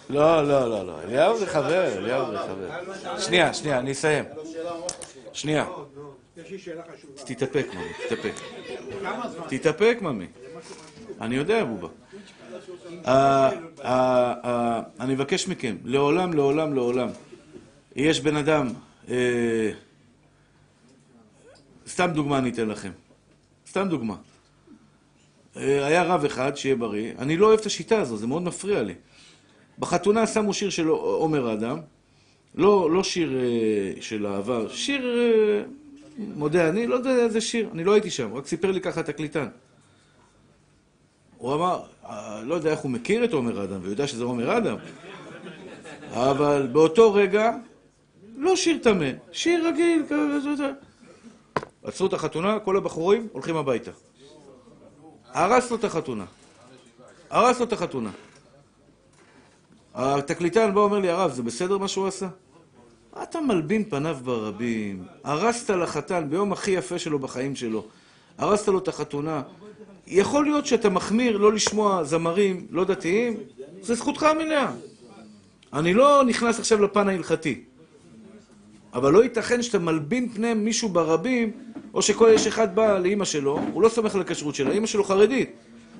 לא, לא, לא, לא. אליהו זה חבר, אליהו זה חבר. שנייה, שנייה, אני אסיים. שנייה. יש לי שאלה חשובה. תתאפק, ממי, תתאפק. כמה זמן? תתאפק, ממי. אני יודע, בובה. אה, אה, אה, אני מבקש מכם, לעולם, לעולם, לעולם. יש בן אדם, סתם דוגמה אני אתן לכם. סתם דוגמה. היה רב אחד, שיהיה בריא, אני לא אוהב את השיטה הזו, זה מאוד מפריע לי. בחתונה שמו שיר של עומר אדם, לא, לא שיר של אהבה, שיר, מודה אני, לא יודע איזה שיר, אני לא הייתי שם, רק סיפר לי ככה התקליטן. הוא אמר, אה, לא יודע איך הוא מכיר את עומר אדם, ויודע שזה עומר אדם, אבל באותו רגע, לא שיר טמא, שיר רגיל, כזה, עצרו את החתונה, כל הבחורים הולכים הביתה. הרס לו את החתונה. הרס לו את החתונה. התקליטן בא ואומר לי, הרב, זה בסדר מה שהוא עשה? מה אתה מלבין פניו ברבים? הרסת לחתן ביום הכי יפה שלו בחיים שלו. הרסת לו את החתונה. יכול להיות שאתה מחמיר לא לשמוע זמרים לא דתיים, זה זכותך המלאה. אני לא נכנס עכשיו לפן ההלכתי. אבל לא ייתכן שאתה מלבין פני מישהו ברבים, או שכל יש אחד בא לאימא שלו, הוא לא סומך על הכשרות שלה, אימא שלו חרדית,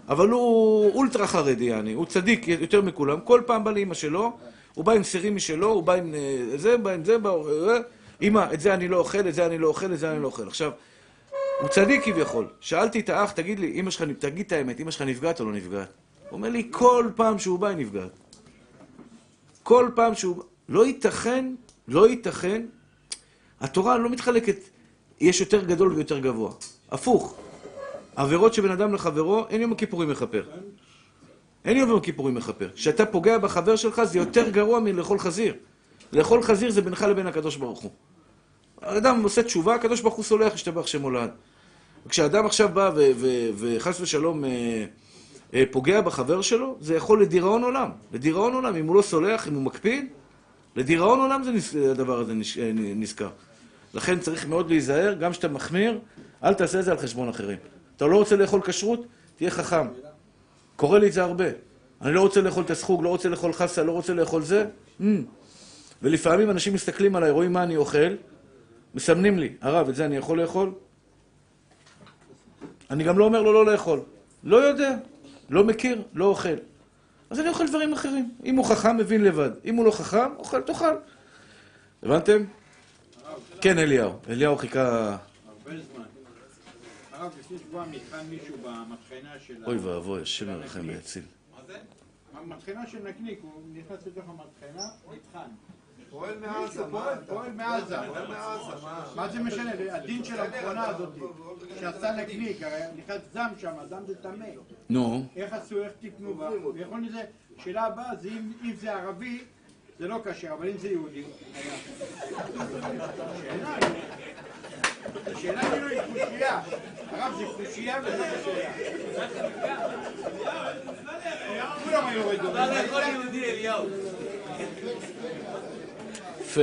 אבל הוא אולטרה חרדי, יעני, הוא צדיק יותר מכולם, כל פעם בא לאימא שלו, הוא בא עם סירים משלו, הוא בא עם אה, זה, בא עם זה, בא... אה, אמא, את זה אני לא אוכל, את זה אני לא אוכל, את זה אני לא אוכל. עכשיו, הוא צדיק כביכול. שאלתי את האח, תגיד לי, אמא שלך, תגיד את האמת, אמא שלך נפגעת או לא נפגעת? הוא אומר לי, כל פעם שהוא בא היא נפגעת. כל פעם שהוא... לא ייתכן, לא ייתכן, התורה לא מתחלקת, יש יותר גדול ויותר גבוה. הפוך. עבירות שבין אדם לחברו, אין יום הכיפורים מכפר. אין יום הכיפורים מכפר. כשאתה פוגע בחבר שלך זה יותר גרוע מלאכול חזיר. לאכול חזיר זה בינך לבין הקדוש ברוך הוא. האדם עושה תשובה, הקדוש ברוך הוא סולח, ישתבח שם הולד. כשאדם עכשיו בא וחס ושלום אה, אה, פוגע בחבר שלו, זה יכול לדיראון עולם. לדיראון עולם, אם הוא לא סולח, אם הוא מקפיד, לדיראון עולם זה נס- הדבר הזה נש- אה, נזכר. לכן צריך מאוד להיזהר, גם כשאתה מחמיר, אל תעשה את זה על חשבון אחרים. אתה לא רוצה לאכול כשרות, תהיה חכם. קורה לי את זה הרבה. אני לא רוצה לאכול את הסחוג, לא רוצה לאכול חסה, לא רוצה לאכול זה. Mm. ולפעמים אנשים מסתכלים עליי, רואים מה אני אוכל, מסמנים לי, הרב, את זה אני יכול לאכול? אני גם לא אומר לו לא לאכול. לא יודע, לא מכיר, לא אוכל. אז אני אוכל דברים אחרים. אם הוא חכם, מבין לבד. אם הוא לא חכם, אוכל, תאכל. הבנתם? כן, אליהו. אליהו חיכה... הרבה זמן. הרב, לפני שבועיים נטחן מישהו במטחנה של... אוי ואבוי, השם ירחם ויציל. המטחנה של נקניק, הוא נכנס לתוך המטחנה, נטחן. פועל מעזה, מה פועל, מעזה. פועל מעזה, מה? מה זה משנה? הדין של המכונה הזאת, שעשה נקניק, הרי נכנס דם שם, דם זה טמא. נו, איך עשו, איך תיקנו בה? ויכול להיות, שאלה הבאה זה אם זה ערבי, זה לא כשר, אבל אם זה יהודי, השאלה כאילו היא קושייה. הרב זה קושייה וזה קושייה. כולם היו יורדים. יפה.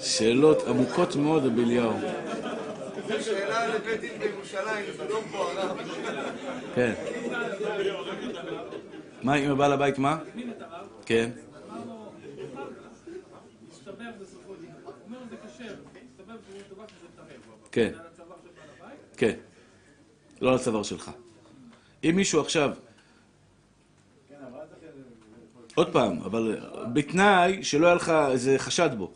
שאלות עמוקות מאוד רבי אליהו. זו שאלה לבית דין בירושלים, זה לא פה הרב. כן. מה עם הבעל הבית, מה? כן. כן. כן. לא על הצוואר שלך. אם מישהו עכשיו... עוד פעם, אבל בתנאי שלא היה לך איזה חשד בו.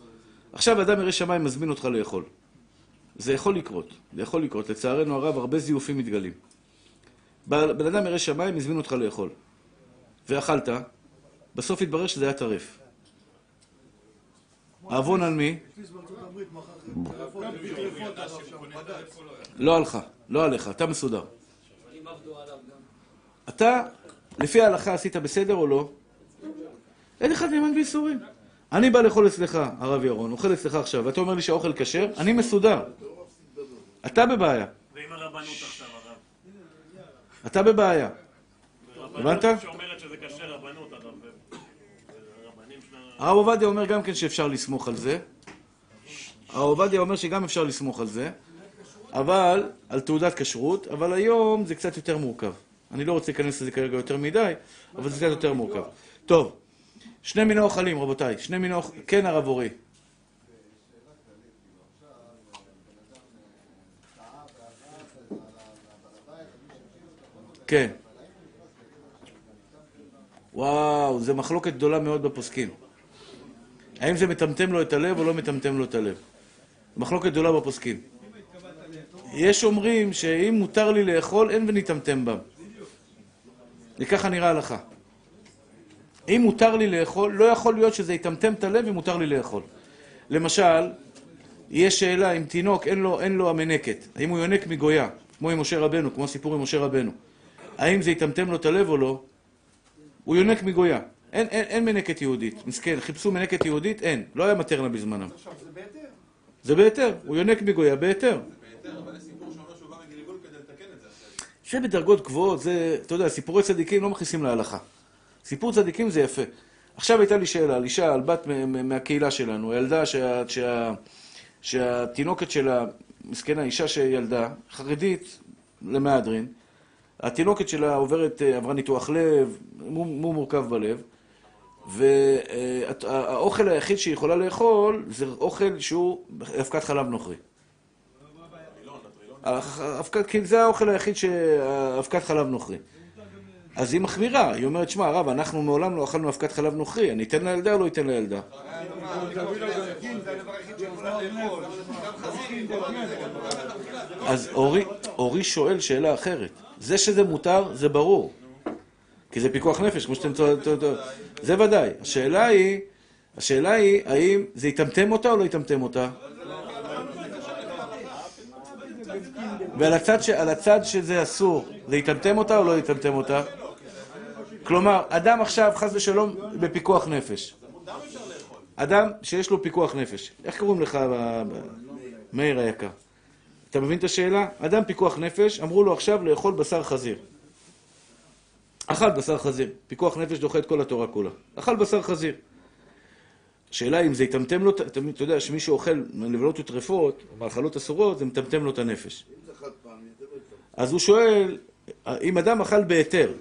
עכשיו אדם ירא שמיים מזמין אותך לאכול. זה יכול לקרות, זה יכול לקרות. לצערנו הרב, הרבה זיופים מתגלים. בן אדם ירא שמיים, הזמין אותך לאכול. ואכלת, בסוף התברר שזה היה טרף. העוון על מי? לא עליך, לא עליך, אתה מסודר. אתה, לפי ההלכה עשית בסדר או לא? אין אחד נאמן בייסורים. אני בא לאכול אצלך, הרב ירון, אוכל אצלך עכשיו, ואתה אומר לי שהאוכל כשר, אני מסודר. אתה בבעיה. ועם הרבנות עכשיו, הרב. אתה בבעיה. הבנת? רבנות שאומרת שזה כשר רבנות, הרב. הרבנים שלה... הרב עובדיה אומר גם כן שאפשר לסמוך על זה. הרב עובדיה אומר שגם אפשר לסמוך על זה, אבל, על תעודת כשרות, אבל היום זה קצת יותר מורכב. אני לא רוצה להיכנס לזה כרגע יותר מדי, אבל זה קצת יותר מורכב. טוב, שני מיני אוכלים, רבותיי. שני מיני אוכלים. כן, הרב אורי. כן. וואו, זו מחלוקת גדולה מאוד בפוסקים. האם זה מטמטם לו את הלב או לא מטמטם לו את הלב? מחלוקת גדולה בפוסקים. יש אומרים שאם מותר לי לאכול, אין ונטמטם בם. וככה נראה הלכה. אם מותר לי לאכול, לא יכול להיות שזה יטמטם את הלב ומותר לי לאכול. למשל, יש שאלה אם תינוק אין לו, אין לו המנקת, האם הוא יונק מגויה, כמו עם משה רבנו, כמו הסיפור עם משה רבנו. האם זה יטמטם לו את הלב או לא? הוא יונק מגויה. אין, אין, אין מנקת יהודית. מסכן, חיפשו מנקת יהודית? אין. לא היה מטרנה בזמנם. עכשיו, זה בהיתר? זה בהיתר. הוא יונק מגויה בהיתר. בהיתר, אבל יש סיפור שאומר שהוא בא מגלגול כדי לתקן את זה בדרגות גבוהות, זה, אתה יודע, סיפורי צדיקים לא מכניסים להלכה. סיפור צדיקים זה יפה. עכשיו הייתה לי שאלה על אישה, על בת מהקהילה שלנו, ילדה שה, שה, שהתינוקת שלה, מסכנה, אישה שילדה, חרדית למהדרין, התינוקת שלה עוברת, אה, עברה ניתוח לב, מום מורכב בלב, והאוכל היחיד שהיא יכולה לאכול זה אוכל שהוא אבקת חלב נוכרי. כי זה האוכל היחיד שאבקת חלב נוכרי. אז היא מחמירה, היא אומרת, שמע, הרב, אנחנו מעולם לא אכלנו אבקת חלב נוכרי, אני אתן לילדה או לא אתן לילדה? אז אורי, שואל שאלה אחרת. זה שזה מותר, זה ברור. כי זה פיקוח נפש, כמו שאתם... זה ודאי. השאלה היא, השאלה היא, האם זה יטמטם אותה או לא יטמטם אותה? ועל הצד, ש... הצד שזה אסור, זה יטמטם אותה או לא יטמטם אותה? כלומר, אדם עכשיו, חס ושלום, בפיקוח נפש. אדם שיש לו פיקוח נפש. איך קוראים לך, מאיר היקר? אתה מבין את השאלה? אדם פיקוח נפש, אמרו לו עכשיו לאכול בשר חזיר. אכל בשר חזיר. פיקוח נפש דוחה את כל התורה כולה. אכל בשר חזיר. השאלה אם זה יטמטם לו, אתה יודע שמישהו אוכל נבלות וטרפות, או מאכלות אסורות, זה מטמטם לו את הנפש. אז הוא שואל, אם אדם אכל בהיתר,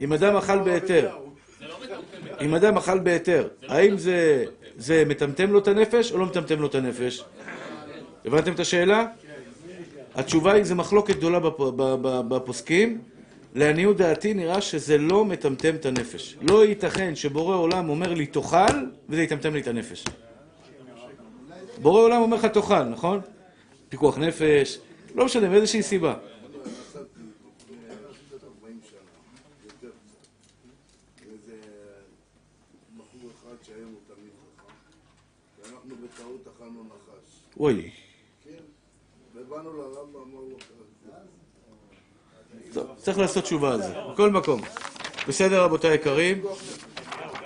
אם אדם אכל בהיתר, אם אדם אכל בהיתר, האם זה, זה מטמטם לו את הנפש או לא מטמטם לו את הנפש? הבנתם את השאלה? התשובה היא, זה מחלוקת גדולה בפוסקים. לעניות דעתי נראה שזה לא מטמטם את הנפש. לא ייתכן שבורא עולם אומר לי תאכל, וזה יטמטם לי את הנפש. בורא עולם אומר לך תאכל, נכון? פיקוח נפש, לא משנה, מאיזושהי סיבה. איזה בחור אחד שהיום הוא תמיד חכם, ואנחנו בטעות אכלנו נחש. אוי, כן, ובאנו לרב ואמרנו לו, טוב, צריך לעשות תשובה על זה, בכל מקום. בסדר, רבותיי היקרים?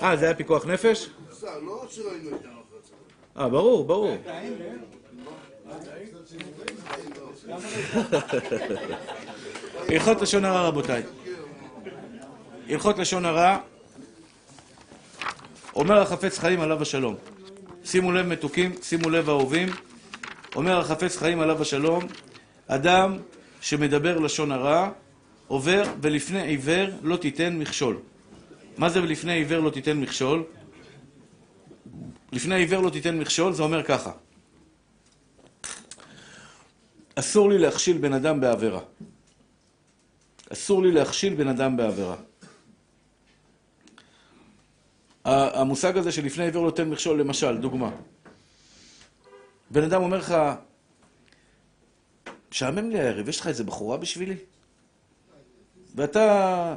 אה, זה היה פיקוח נפש? אה, ברור, ברור. הלכות לשון הרע, רבותיי. הלכות לשון הרע, אומר החפץ חיים עליו השלום. שימו לב מתוקים, שימו לב אהובים. אומר החפץ חיים עליו השלום, אדם שמדבר לשון הרע, עובר ולפני עיוור לא תיתן מכשול. מה זה ולפני עיוור לא תיתן מכשול? לפני עיוור לא תיתן מכשול, זה אומר ככה. אסור לי להכשיל בן אדם בעבירה. אסור לי להכשיל בן אדם בעבירה. המושג הזה שלפני עיוור לא תיתן מכשול, למשל, דוגמה. בן אדם אומר לך, משעמם לי הערב, יש לך איזה בחורה בשבילי? ואתה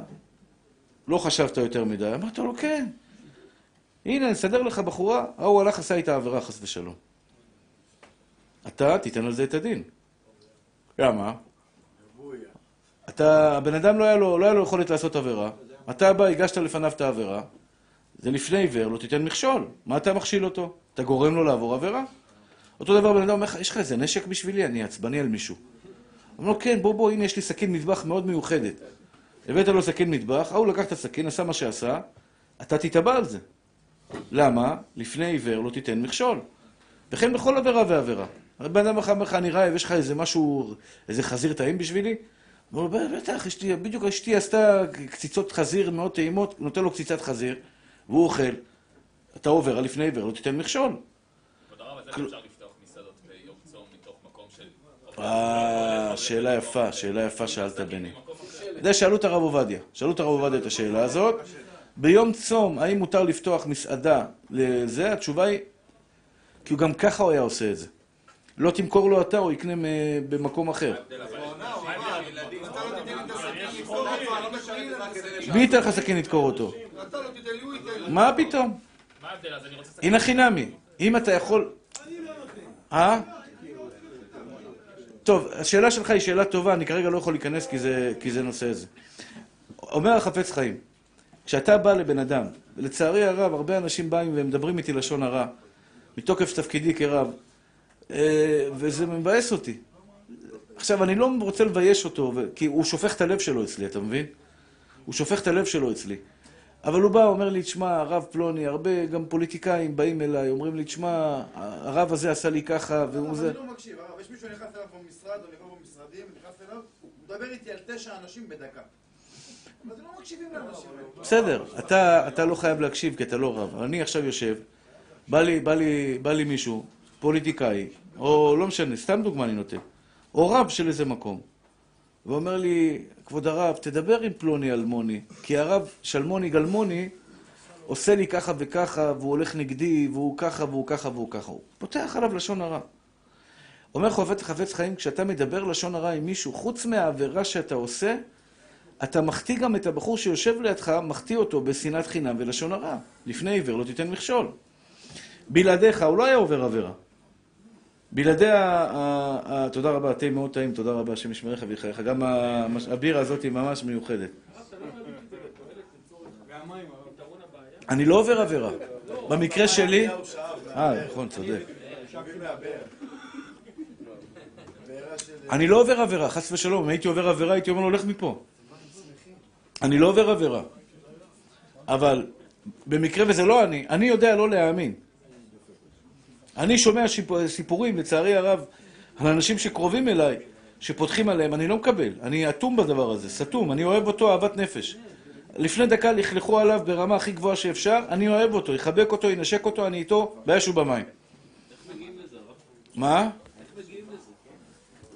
לא חשבת יותר מדי, אמרת לו, כן. הנה, נסדר לך בחורה, ההוא הלך, עשה איתה עבירה, חס ושלום. אתה תיתן על זה את הדין. למה? אתה, הבן אדם לא היה לו, לא היה לו יכולת לעשות עבירה, אתה בא, הגשת לפניו את העבירה, זה לפני עיוור, לא תיתן מכשול. מה אתה מכשיל אותו? אתה גורם לו לעבור עבירה? אותו דבר בן אדם אומר לך, יש לך איזה נשק בשבילי? אני עצבני על מישהו. אומר לו, כן, בוא, בוא, הנה יש לי סכין מטבח מאוד מיוחדת. הבאת לו סכין מטבח, ההוא לקח את הסכין, עשה מה שעשה, אתה תתבע על זה. למה? לפני עיוור לא תיתן מכשול. וכן בכל עבירה ועבירה. בן אדם אומר לך, אני רעב, יש לך איזה משהו, איזה חזיר טעים בשבילי? הוא אומר לו, בטח, אשתי, בדיוק אשתי עשתה קציצות חזיר מאוד טעימות, נותן לו קציצת חזיר, והוא אוכל. אתה עובר על לפני עיוור, לא תיתן מכשול. כבוד הרב, אז איך אפשר לפתוח מסעדות ביום צום מתוך מקום של... אה, שאלה יפה, שאלה יפה שאלת בני. זה שאלו את הרב עובדיה, שאלו את הרב עובדיה את השאלה הזאת. ביום צום, האם מותר לפתוח מסעדה לזה? התשובה היא, כי הוא גם ככה הוא היה עושה את זה. לא תמכור לו אתה, הוא יקנה במקום אחר. מי ייתן לך סכין לדקור אותו? לא. מה פתאום? אני. הנה חינמי. אם אתה יכול... אה? טוב, השאלה שלך היא שאלה טובה, אני כרגע לא יכול להיכנס כי זה, כי זה נושא זה. אומר החפץ חיים, כשאתה בא לבן אדם, ולצערי הרב, הרבה אנשים באים ומדברים איתי לשון הרע, מתוקף תפקידי כרב, אה, וזה מבאס אותי. עכשיו, אני לא רוצה לבייש אותו, כי הוא שופך את הלב שלו אצלי, אתה מבין? הוא שופך את הלב שלו אצלי. אבל הוא בא, אומר לי, תשמע, הרב פלוני, הרבה גם פוליטיקאים באים אליי, אומרים לי, תשמע, הרב הזה עשה לי ככה, והוא זה... אני לא מקשיב, הרב, יש מישהו נכנס אליו במשרד, או נכנס במשרדים, נכנס אליו, הוא מדבר איתי על תשע אנשים בדקה. לא. בסדר, אתה, לא חייב להקשיב כי אתה לא רב. אני עכשיו יושב, בא לי מישהו, פוליטיקאי, או לא משנה, סתם דוגמה אני נותן, או רב של איזה מקום, ואומר לי, כבוד הרב, תדבר עם פלוני אלמוני, כי הרב שלמוני גלמוני עושה לי ככה וככה, והוא הולך נגדי, והוא ככה והוא ככה והוא ככה. הוא פותח עליו לשון הרע. אומר חובץ חפץ חיים, כשאתה מדבר לשון הרע עם מישהו, חוץ מהעבירה שאתה עושה, אתה מחטיא גם את הבחור שיושב לידך, מחטיא אותו בשנאת חינם ולשון הרע. לפני עיוור לא תיתן מכשול. בלעדיך, הוא לא היה עובר עבירה. בלעדי ה... תודה רבה, תה מאוד טעים, תודה רבה, השם ישמרך ויחייך. גם הבירה הזאת היא ממש מיוחדת. אני לא עובר עבירה. במקרה שלי... אה, נכון, צודק. אני לא עובר עבירה, חס ושלום. אם הייתי עובר עבירה, הייתי אומר לו, לך מפה. אני לא עובר עבירה. אבל במקרה וזה לא אני, אני יודע לא להאמין. אני שומע שיפ- סיפורים, לצערי הרב, על אנשים שקרובים אליי, שפותחים עליהם, אני לא מקבל. אני אטום בדבר הזה, סתום. אני אוהב אותו אהבת נפש. לפני דקה לכלכו עליו ברמה הכי גבוהה שאפשר, אני אוהב אותו, יחבק אותו, ינשק אותו, אני איתו, באש ובמים. מה?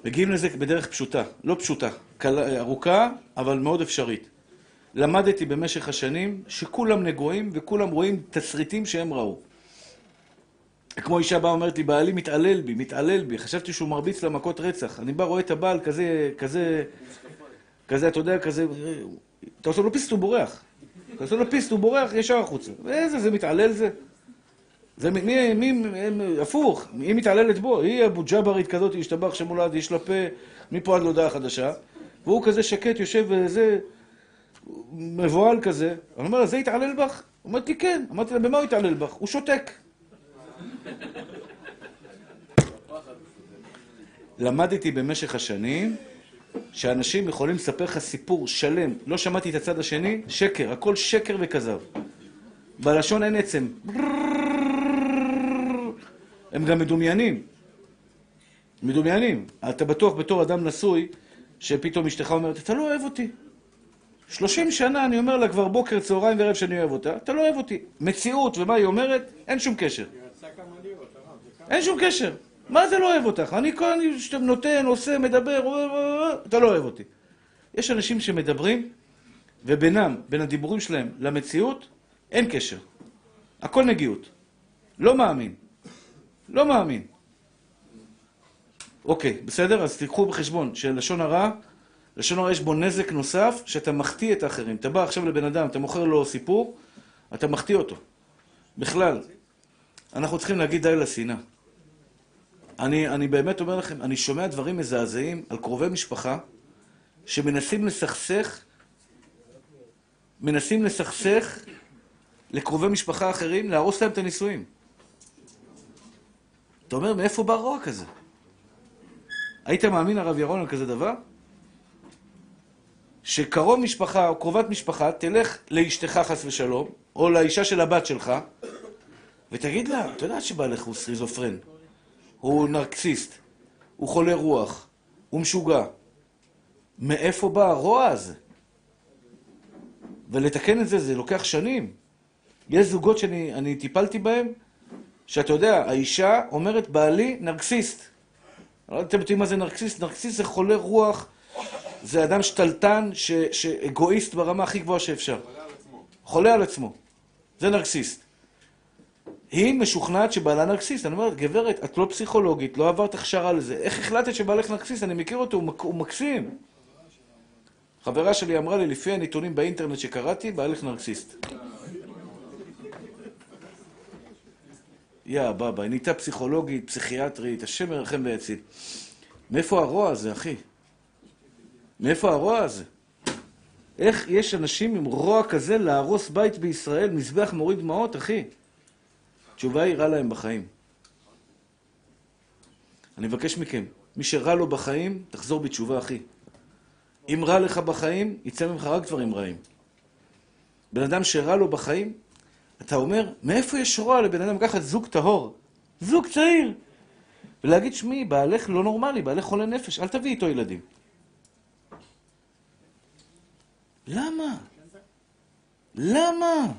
מגיעים לזה בדרך פשוטה, לא פשוטה, קלה, ארוכה, אבל מאוד אפשרית. למדתי במשך השנים שכולם נגועים וכולם רואים תסריטים שהם ראו. כמו אישה באה אומרת לי, בעלי מתעלל בי, מתעלל בי, חשבתי שהוא מרביץ לה מכות רצח. אני בא, רואה את הבעל כזה, כזה, כזה, אתה יודע, כזה, אתה עושה לו פיסט, הוא בורח. אתה עושה לו פיסט, הוא בורח ישר החוצה. ואיזה, זה מתעלל זה? זה מי, מי, הפוך, היא מתעללת בו, היא אבו ג'אברית כזאת, השתבח שמולד, יש לה פה מפה עד להודעה חדשה, והוא כזה שקט, יושב וזה, מבוהל כזה. אני אומר לה, זה התעלל בך? אומרת לי, כן. אמרתי לה, במה הוא התעלל בך? הוא שותק. למדתי במשך השנים שאנשים יכולים לספר לך סיפור שלם, לא שמעתי את הצד השני, שקר, הכל שקר וכזב. בלשון אין עצם. הם גם מדומיינים. מדומיינים. אתה בטוח בתור אדם נשוי, שפתאום אשתך אומרת, אתה לא אוהב אותי. שלושים שנה אני אומר לה כבר בוקר, צהריים וערב שאני אוהב אותה, אתה לא אוהב אותי. מציאות ומה היא אומרת, אין שום קשר. אין שום קשר. מה זה לא אוהב אותך? אני כל אני שאתה נותן, עושה, מדבר, אתה לא אוהב אותי. יש אנשים שמדברים, ובינם, בין הדיבורים שלהם למציאות, אין קשר. הכל נגיעות. לא מאמין. לא מאמין. אוקיי, בסדר? אז תיקחו בחשבון שלשון הרע, לשון הרע יש בו נזק נוסף, שאתה מחטיא את האחרים. אתה בא עכשיו לבן אדם, אתה מוכר לו סיפור, אתה מחטיא אותו. בכלל, אנחנו צריכים להגיד די לשנאה. אני, אני באמת אומר לכם, אני שומע דברים מזעזעים על קרובי משפחה שמנסים לסכסך, מנסים לסכסך לקרובי משפחה אחרים, להרוס להם את הנישואים. אתה אומר, מאיפה בא רוע כזה? היית מאמין, הרב ירון, על כזה דבר? שקרוב משפחה או קרובת משפחה תלך לאשתך חס ושלום, או לאישה של הבת שלך, ותגיד לה, אתה יודע שבעלך הוא סכיזופרן, הוא נרקסיסט, הוא חולה רוח, הוא משוגע. מאיפה בא הרוע הזה? ולתקן את זה, זה לוקח שנים. יש זוגות שאני טיפלתי בהם, שאתה יודע, האישה אומרת, בעלי נרקסיסט. לא אתם יודעים מה זה נרקסיסט? נרקסיסט זה חולה רוח, זה אדם שתלטן, ש, שאגואיסט ברמה הכי גבוהה שאפשר. חולה על עצמו. חולה על עצמו. זה נרקסיסט. היא משוכנעת שבעלה נרקסיסט. אני אומר, גברת, את לא פסיכולוגית, לא עברת הכשרה לזה. איך החלטת שבעלך נרקסיסט? אני מכיר אותו, הוא, מק... הוא מקסים. חברה שלי אמרה לי, לפי הנתונים באינטרנט שקראתי, בעלך נרקסיסט. יא בבא, היא נהייתה פסיכולוגית, פסיכיאטרית, השם ירחם ויציל. מאיפה הרוע הזה, אחי? מאיפה הרוע הזה? איך יש אנשים עם רוע כזה להרוס בית בישראל, מזבח מוריד דמעות, אחי? התשובה היא רע להם בחיים. אני מבקש מכם, מי שרע לו בחיים, תחזור בתשובה, אחי. אם רע לך בחיים, יצא ממך רק דברים רעים. בן אדם שרע לו בחיים, אתה אומר, מאיפה יש רוע לבן אדם לקחת זוג טהור? זוג צעיר! ולהגיד, שמי, בעלך לא נורמלי, בעלך חולה נפש, אל תביא איתו ילדים. למה? למה?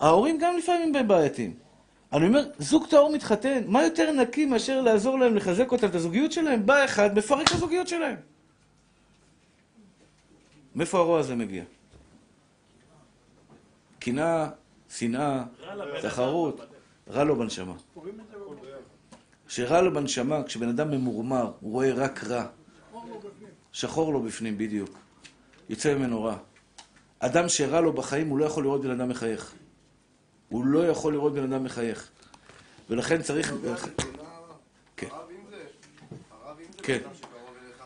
ההורים גם לפעמים בעייתיים. אני אומר, זוג טהור מתחתן, מה יותר נקי מאשר לעזור להם לחזק אותם, את הזוגיות שלהם? בא אחד, מפרק את הזוגיות שלהם. מאיפה הרוע הזה מגיע? קנאה, שנאה, תחרות, רע לו בנשמה. כשרע לו בנשמה, כשבן אדם ממורמר, הוא רואה רק רע. שחור לו בפנים, בדיוק. יוצא ממנו רע. אדם שרע לו בחיים, הוא לא יכול לראות בן אדם מחייך. הוא לא יכול לראות בן אדם מחייך. ולכן צריך... כן. כן.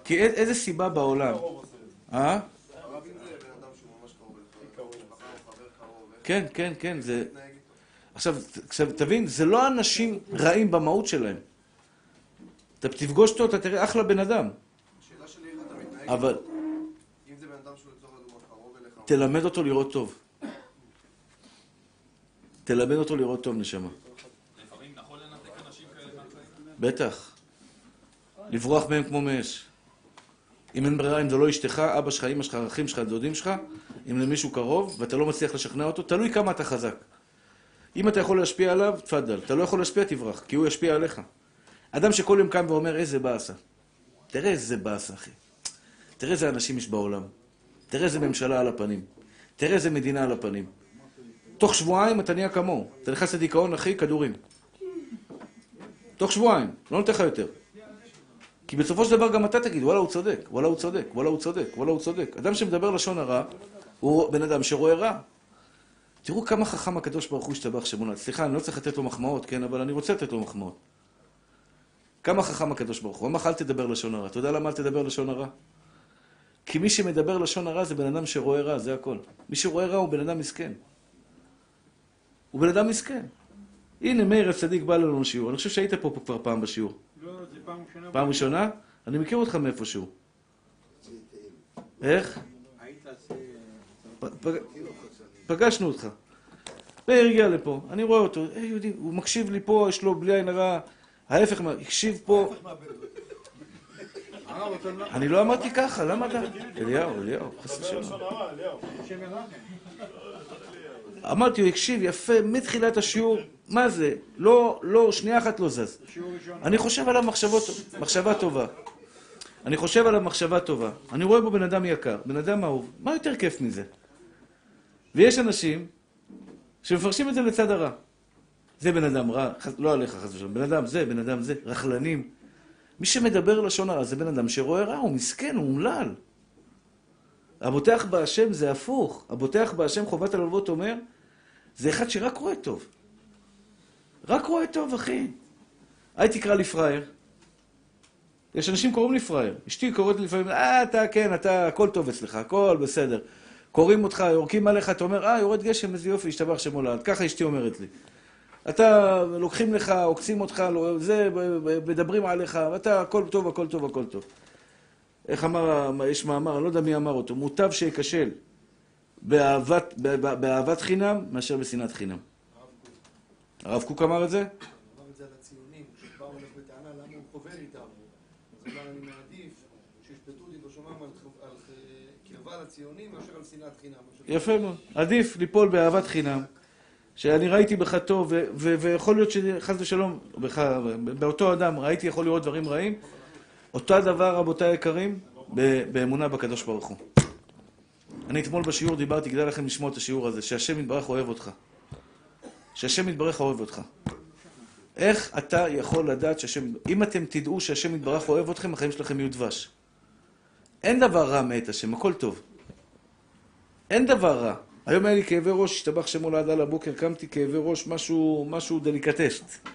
כי איזה סיבה בעולם? אה? כן, כן, כן, זה... עכשיו, עכשיו, תבין, זה לא אנשים רעים במהות שלהם. אתה תפגוש אותו, אתה תראה אחלה בן אדם. השאלה שלי איך אתה מתנהג, אבל אם זה בן אדם שהוא לצורך הדוגמה קרוב אליך, תלמד אותו לראות טוב. תלמד אותו לראות טוב, נשמה. לפעמים נכון לנתק אנשים כאלה מהחיים? בטח. לברוח מהם כמו מאש. אם אין ברירה, אם זה לא אשתך, אבא שלך, אמא שלך, אחים שלך, דודים שלך, אם למישהו קרוב, ואתה לא מצליח לשכנע אותו, תלוי כמה אתה חזק. אם אתה יכול להשפיע עליו, תפאדל. אתה לא יכול להשפיע, תברח, כי הוא ישפיע עליך. אדם שכל יום קם ואומר, איזה באסה. תראה איזה באסה, אחי. תראה איזה אנשים יש בעולם. תראה איזה ממשלה על הפנים. תראה איזה מדינה על הפנים. תוך שבועיים אתה נהיה כמוהו. אתה נכנס לדיכאון, אחי, כדורים. תוך שבועיים, לא נותן לך יותר. כי בסופו של דבר גם אתה תגיד, וואלה הוא צודק, וואלה הוא צודק, וואלה הוא צודק, וואלה הוא צודק. אדם שמדבר לשון הרע, הוא בן אדם שרואה רע. תראו כמה חכם הקדוש ברוך הוא השתבח שמונה. סליחה, אני לא צריך לתת לו מחמאות, כן, אבל אני רוצה לתת לו מחמאות. כמה חכם הקדוש ברוך הוא. אמר אל תדבר לשון הרע. אתה יודע למה אל תדבר לשון הרע? כי מי שמדבר לשון הרע זה בן אדם שרואה רע, זה הכל. מי שרואה רע הוא בן אדם מסכן. הוא בן אדם מסכן. הנה מאיר הצדיק בא לנו לשיעור. אני חושב שהיית פה כבר פעם בשיעור. לא, פעם ראשונה. פעם ראשונה? אני מכיר אותך מאיפשהו. איך? פג- פגשנו אותך. מאיר הגיע לפה, אני רואה אותו, אה יהודי, הוא מקשיב לי פה, יש לו בלי עין הרע, ההפך, מה- הקשיב פה. אני לא אמרתי ככה, למה אתה... אליהו, אליהו, חס ושלום. אמרתי, הוא הקשיב יפה מתחילת השיעור, מה זה? לא, לא, שנייה אחת לא זז. אני חושב עליו מחשבות, מחשבה טובה. אני חושב עליו מחשבה טובה. אני רואה בו בן אדם יקר, בן אדם אהוב. מה יותר כיף מזה? ויש אנשים שמפרשים את זה לצד הרע. זה בן אדם רע, חס- לא עליך חס ושלום, בן אדם זה, בן אדם זה, רכלנים. מי שמדבר לשון הרע זה בן אדם שרואה רע, הוא מסכן, הוא אומלל. הבוטח בהשם זה הפוך. הבוטח בהשם חובת הלוות אומר, זה אחד שרק רואה טוב. רק רואה טוב, אחי. אל תקרא לי פראייר. יש אנשים קוראים לי פראייר. אשתי קוראת לי לפעמים, אה, אתה, כן, אתה, הכל טוב אצלך, הכל בסדר. קוראים אותך, יורקים עליך, אתה אומר, אה, יורד גשם, איזה יופי, השתבח שם הולד. ככה אשתי אומרת לי. אתה, לוקחים לך, עוקצים אותך, לא, זה, מדברים עליך, ואתה, הכל טוב, הכל טוב, הכל טוב. איך אמר, יש מאמר, אני לא יודע מי אמר אותו, מוטב שייכשל באהבת, באהבת חינם מאשר בשנאת חינם. הרב קוק אמר את זה? אמר את זה על הציונים, שבא הולך בטענה למה הוא חובר איתם. אז הוא אמר, אני מעדיף שישפטו אותי בשומם על קרבה לציונים מאשר על שנאת חינם. יפה מאוד. עדיף ליפול באהבת חינם, שאני ראיתי בך טוב, ויכול להיות שחס ושלום, באותו אדם ראיתי יכול לראות דברים רעים. אותו הדבר, רבותיי היקרים, באמונה בקדוש ברוך הוא. אני אתמול בשיעור דיברתי, כדאי לכם לשמוע את השיעור הזה, שהשם יתברך אוהב אותך. שהשם יתברך אוהב אותך. איך אתה יכול לדעת שהשם... אם אתם תדעו שהשם יתברך אוהב אתכם, החיים שלכם יהיו דבש. אין דבר רע מאת השם, הכל טוב. אין דבר רע. היום היה לי כאבי ראש, השתבח שמו לעד על הבוקר, קמתי כאבי ראש, משהו, משהו דליקטסט.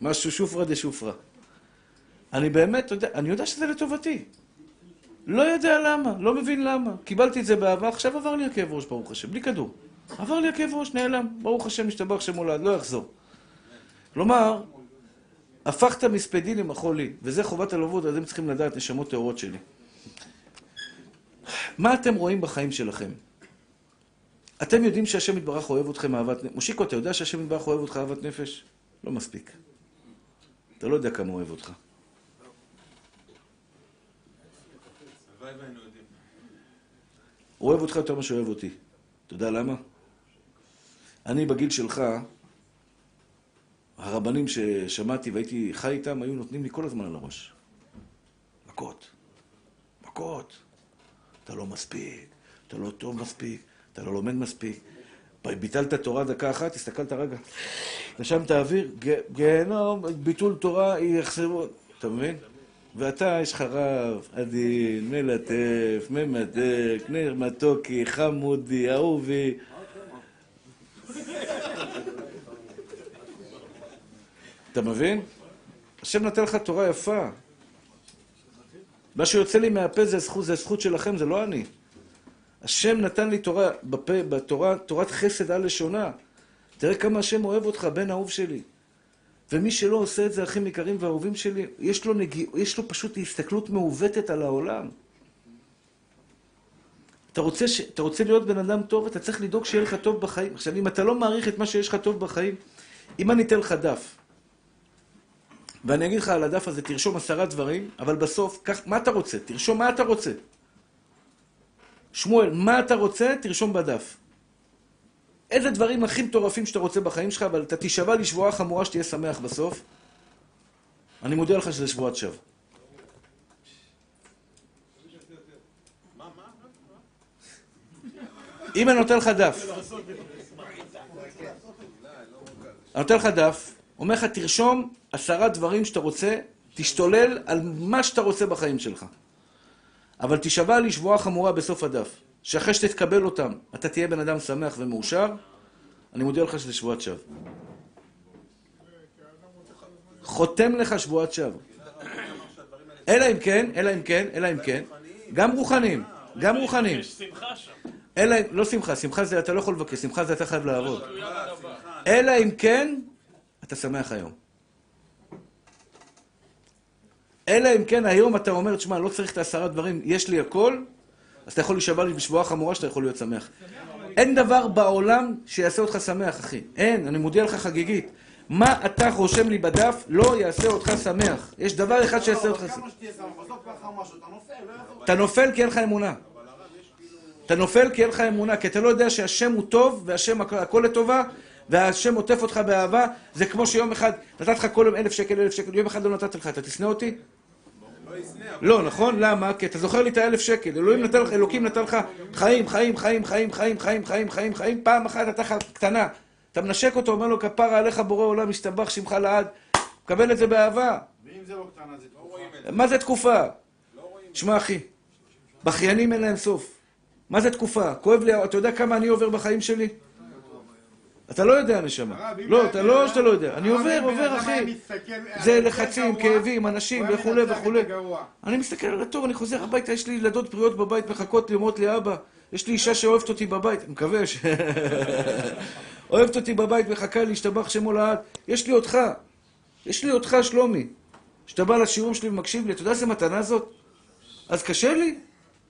משהו שופרא דה שופרא. אני באמת, אני יודע שזה לטובתי. לא יודע למה, לא מבין למה. קיבלתי את זה באהבה, עכשיו עבר לי הכאב ראש, ברוך השם, בלי כדור. עבר לי הכאב ראש, נעלם. ברוך השם, השתבח שמו לעד, לא יחזור. כלומר, הפכת מספדי למחול לי, וזה חובת הלוות, אתם צריכים לדעת, נשמות טהורות שלי. מה אתם רואים בחיים שלכם? אתם יודעים שהשם יתברך אוהב אתכם אהבת נפש? מושיקו, אתה יודע שהשם יתברך אוהב אותך אהבת נפש? לא מספיק. אתה לא יודע כמה הוא אוהב אותך. הוא אוהב אותך יותר ממה שהוא אוהב אותי. אתה יודע למה? אני בגיל שלך, הרבנים ששמעתי והייתי חי איתם, היו נותנים לי כל הזמן על הראש. מכות. מכות. אתה לא מספיק, אתה לא טוב מספיק, אתה לא לומד מספיק. ביטלת תורה דקה אחת, הסתכלת רגע, נשמת אוויר, גיהנום, ביטול תורה, יחזרו, אתה מבין? ואתה, יש לך רב, עדין, מלטף, ממתק, נר מתוקי, חמודי, אהובי. אתה מבין? השם נתן לך תורה יפה. מה שיוצא לי מהפה זה זכות, זה זכות שלכם, זה לא אני. השם נתן לי תורה, בפה, בתורה, תורת חסד על לשונה. תראה כמה השם אוהב אותך, בן אהוב שלי. ומי שלא עושה את זה, אחים יקרים ואהובים שלי, יש לו, נגיע, יש לו פשוט הסתכלות מעוותת על העולם. אתה רוצה, ש... אתה רוצה להיות בן אדם טוב, אתה צריך לדאוג שיהיה לך טוב בחיים. עכשיו, אם אתה לא מעריך את מה שיש לך טוב בחיים, אם אני אתן לך דף, ואני אגיד לך על הדף הזה, תרשום עשרה דברים, אבל בסוף, קח, מה אתה רוצה? תרשום מה אתה רוצה. שמואל, מה אתה רוצה? תרשום בדף. איזה דברים הכי מטורפים שאתה רוצה בחיים שלך, אבל אתה תישבע לשבועה חמורה שתהיה שמח בסוף. אני מודיע לך שזה שבועת שווא. אם אני נותן לך דף, אני נותן לך דף, אומר לך, תרשום עשרה דברים שאתה רוצה, תשתולל על מה שאתה רוצה בחיים שלך. אבל תישבע לי שבועה חמורה בסוף הדף, שאחרי שתתקבל אותם, אתה תהיה בן אדם שמח ומאושר, אני מודיע לך שזה שבועת שווא. חותם לך שבועת שווא. אלא אם כן, אלא אם כן, אלא אם כן, גם רוחניים, גם רוחניים. אלא לא שמחה, שמחה זה אתה לא יכול לבקש, שמחה זה אתה חייב לעבוד. אלא אם כן, אתה שמח היום. אלא אם כן היום אתה אומר, תשמע, לא צריך את העשרה דברים, יש לי הכל, אז אתה יכול להישבע לי בשבועה חמורה שאתה יכול להיות שמח. אין דבר בעולם שיעשה אותך שמח, אחי. אין, אני מודיע לך חגיגית. מה אתה רושם לי בדף לא יעשה אותך שמח. יש דבר אחד שיעשה אותך שמח. אתה נופל, כי אין לך אמונה. אתה נופל כי אין לך אמונה, כי אתה לא יודע שהשם הוא טוב והשם הכ- הכל לטובה, והשם עוטף אותך באהבה, זה כמו שיום אחד נתת לך כל יום אלף שקל, אלף שקל, יום אחד לא נתתי לך, אתה תשנא אותי? לא. לא, נכון? למה? כי אתה זוכר לי את האלף שקל. אלוהים נתן לך, אלוקים נתן לך חיים, חיים, חיים, חיים, חיים, חיים, חיים, חיים, חיים, פעם אחת אתה קטנה. אתה מנשק אותו, אומר לו, כפרה עליך בורא עולם, משתבח שמך לעד. קבל את זה באהבה. ואם זה לא קטנה, זה לא. מה זה תקופה? לא שמע, אחי, בכיינים אין להם סוף. מה זה תקופה? כואב לי, אתה יודע כמה אני עובר בחיים שלי? אתה לא יודע, נשמה. לא, אתה לא שאתה לא יודע. אני עובר, עובר, אחי. זה לחצים, כאבים, אנשים, וכולי וכולי. אני מסתכל על הטוב, אני חוזר הביתה, יש לי ילדות בריאות בבית, מחכות לי, אומרות לי, אבא, יש לי אישה שאוהבת אותי בבית, אני מקווה ש... אוהבת אותי בבית, מחכה לי, השתבח שמו לעד. יש לי אותך, יש לי אותך, שלומי. שאתה בא לשיעור שלי ומקשיב לי, אתה יודע איזה מתנה זאת? אז קשה לי?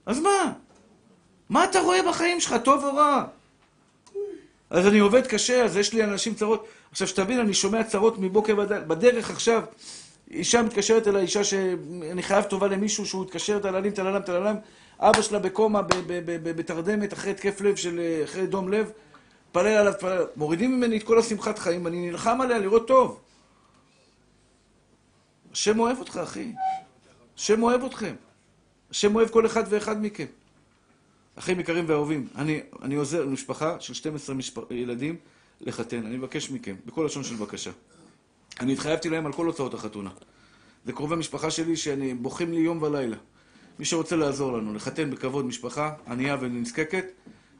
אז מה? מה אתה רואה בחיים שלך, טוב או רע? אז אני עובד קשה, אז יש לי אנשים צרות. עכשיו, שתבין, אני שומע צרות מבוקר ועד. בדרך עכשיו, אישה מתקשרת אליי, אישה שאני חייב טובה למישהו שהוא התקשר, טללים, טללם, טללם, אבא שלה בקומה, בתרדמת, אחרי התקף לב של... אחרי דום לב, פלל עליו, פלל. מורידים ממני את כל השמחת חיים, אני נלחם עליה לראות טוב. השם אוהב אותך, אחי. השם אוהב אתכם. השם אוהב כל אחד ואחד מכם. אחים יקרים ואהובים, אני, אני עוזר למשפחה של 12 משפ... ילדים לחתן. אני מבקש מכם, בכל לשון של בקשה. אני התחייבתי להם על כל הוצאות החתונה. זה קרובי משפחה שלי שאני בוכים לי יום ולילה. מי שרוצה לעזור לנו, לחתן בכבוד משפחה ענייה ונזקקת,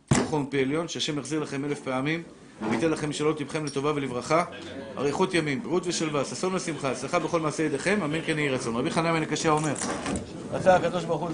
תלכו מפי עליון, שהשם יחזיר לכם אלף פעמים, וייתן לכם משאלות לבכם לטובה ולברכה, אריכות ימים, בריאות ושלווה, ששון ושמחה, הצלחה בכל מעשה ידיכם, אמן כן יהי רצון. רבי חנן בן הקשה אומר, רצה הקדוש ברוך הוא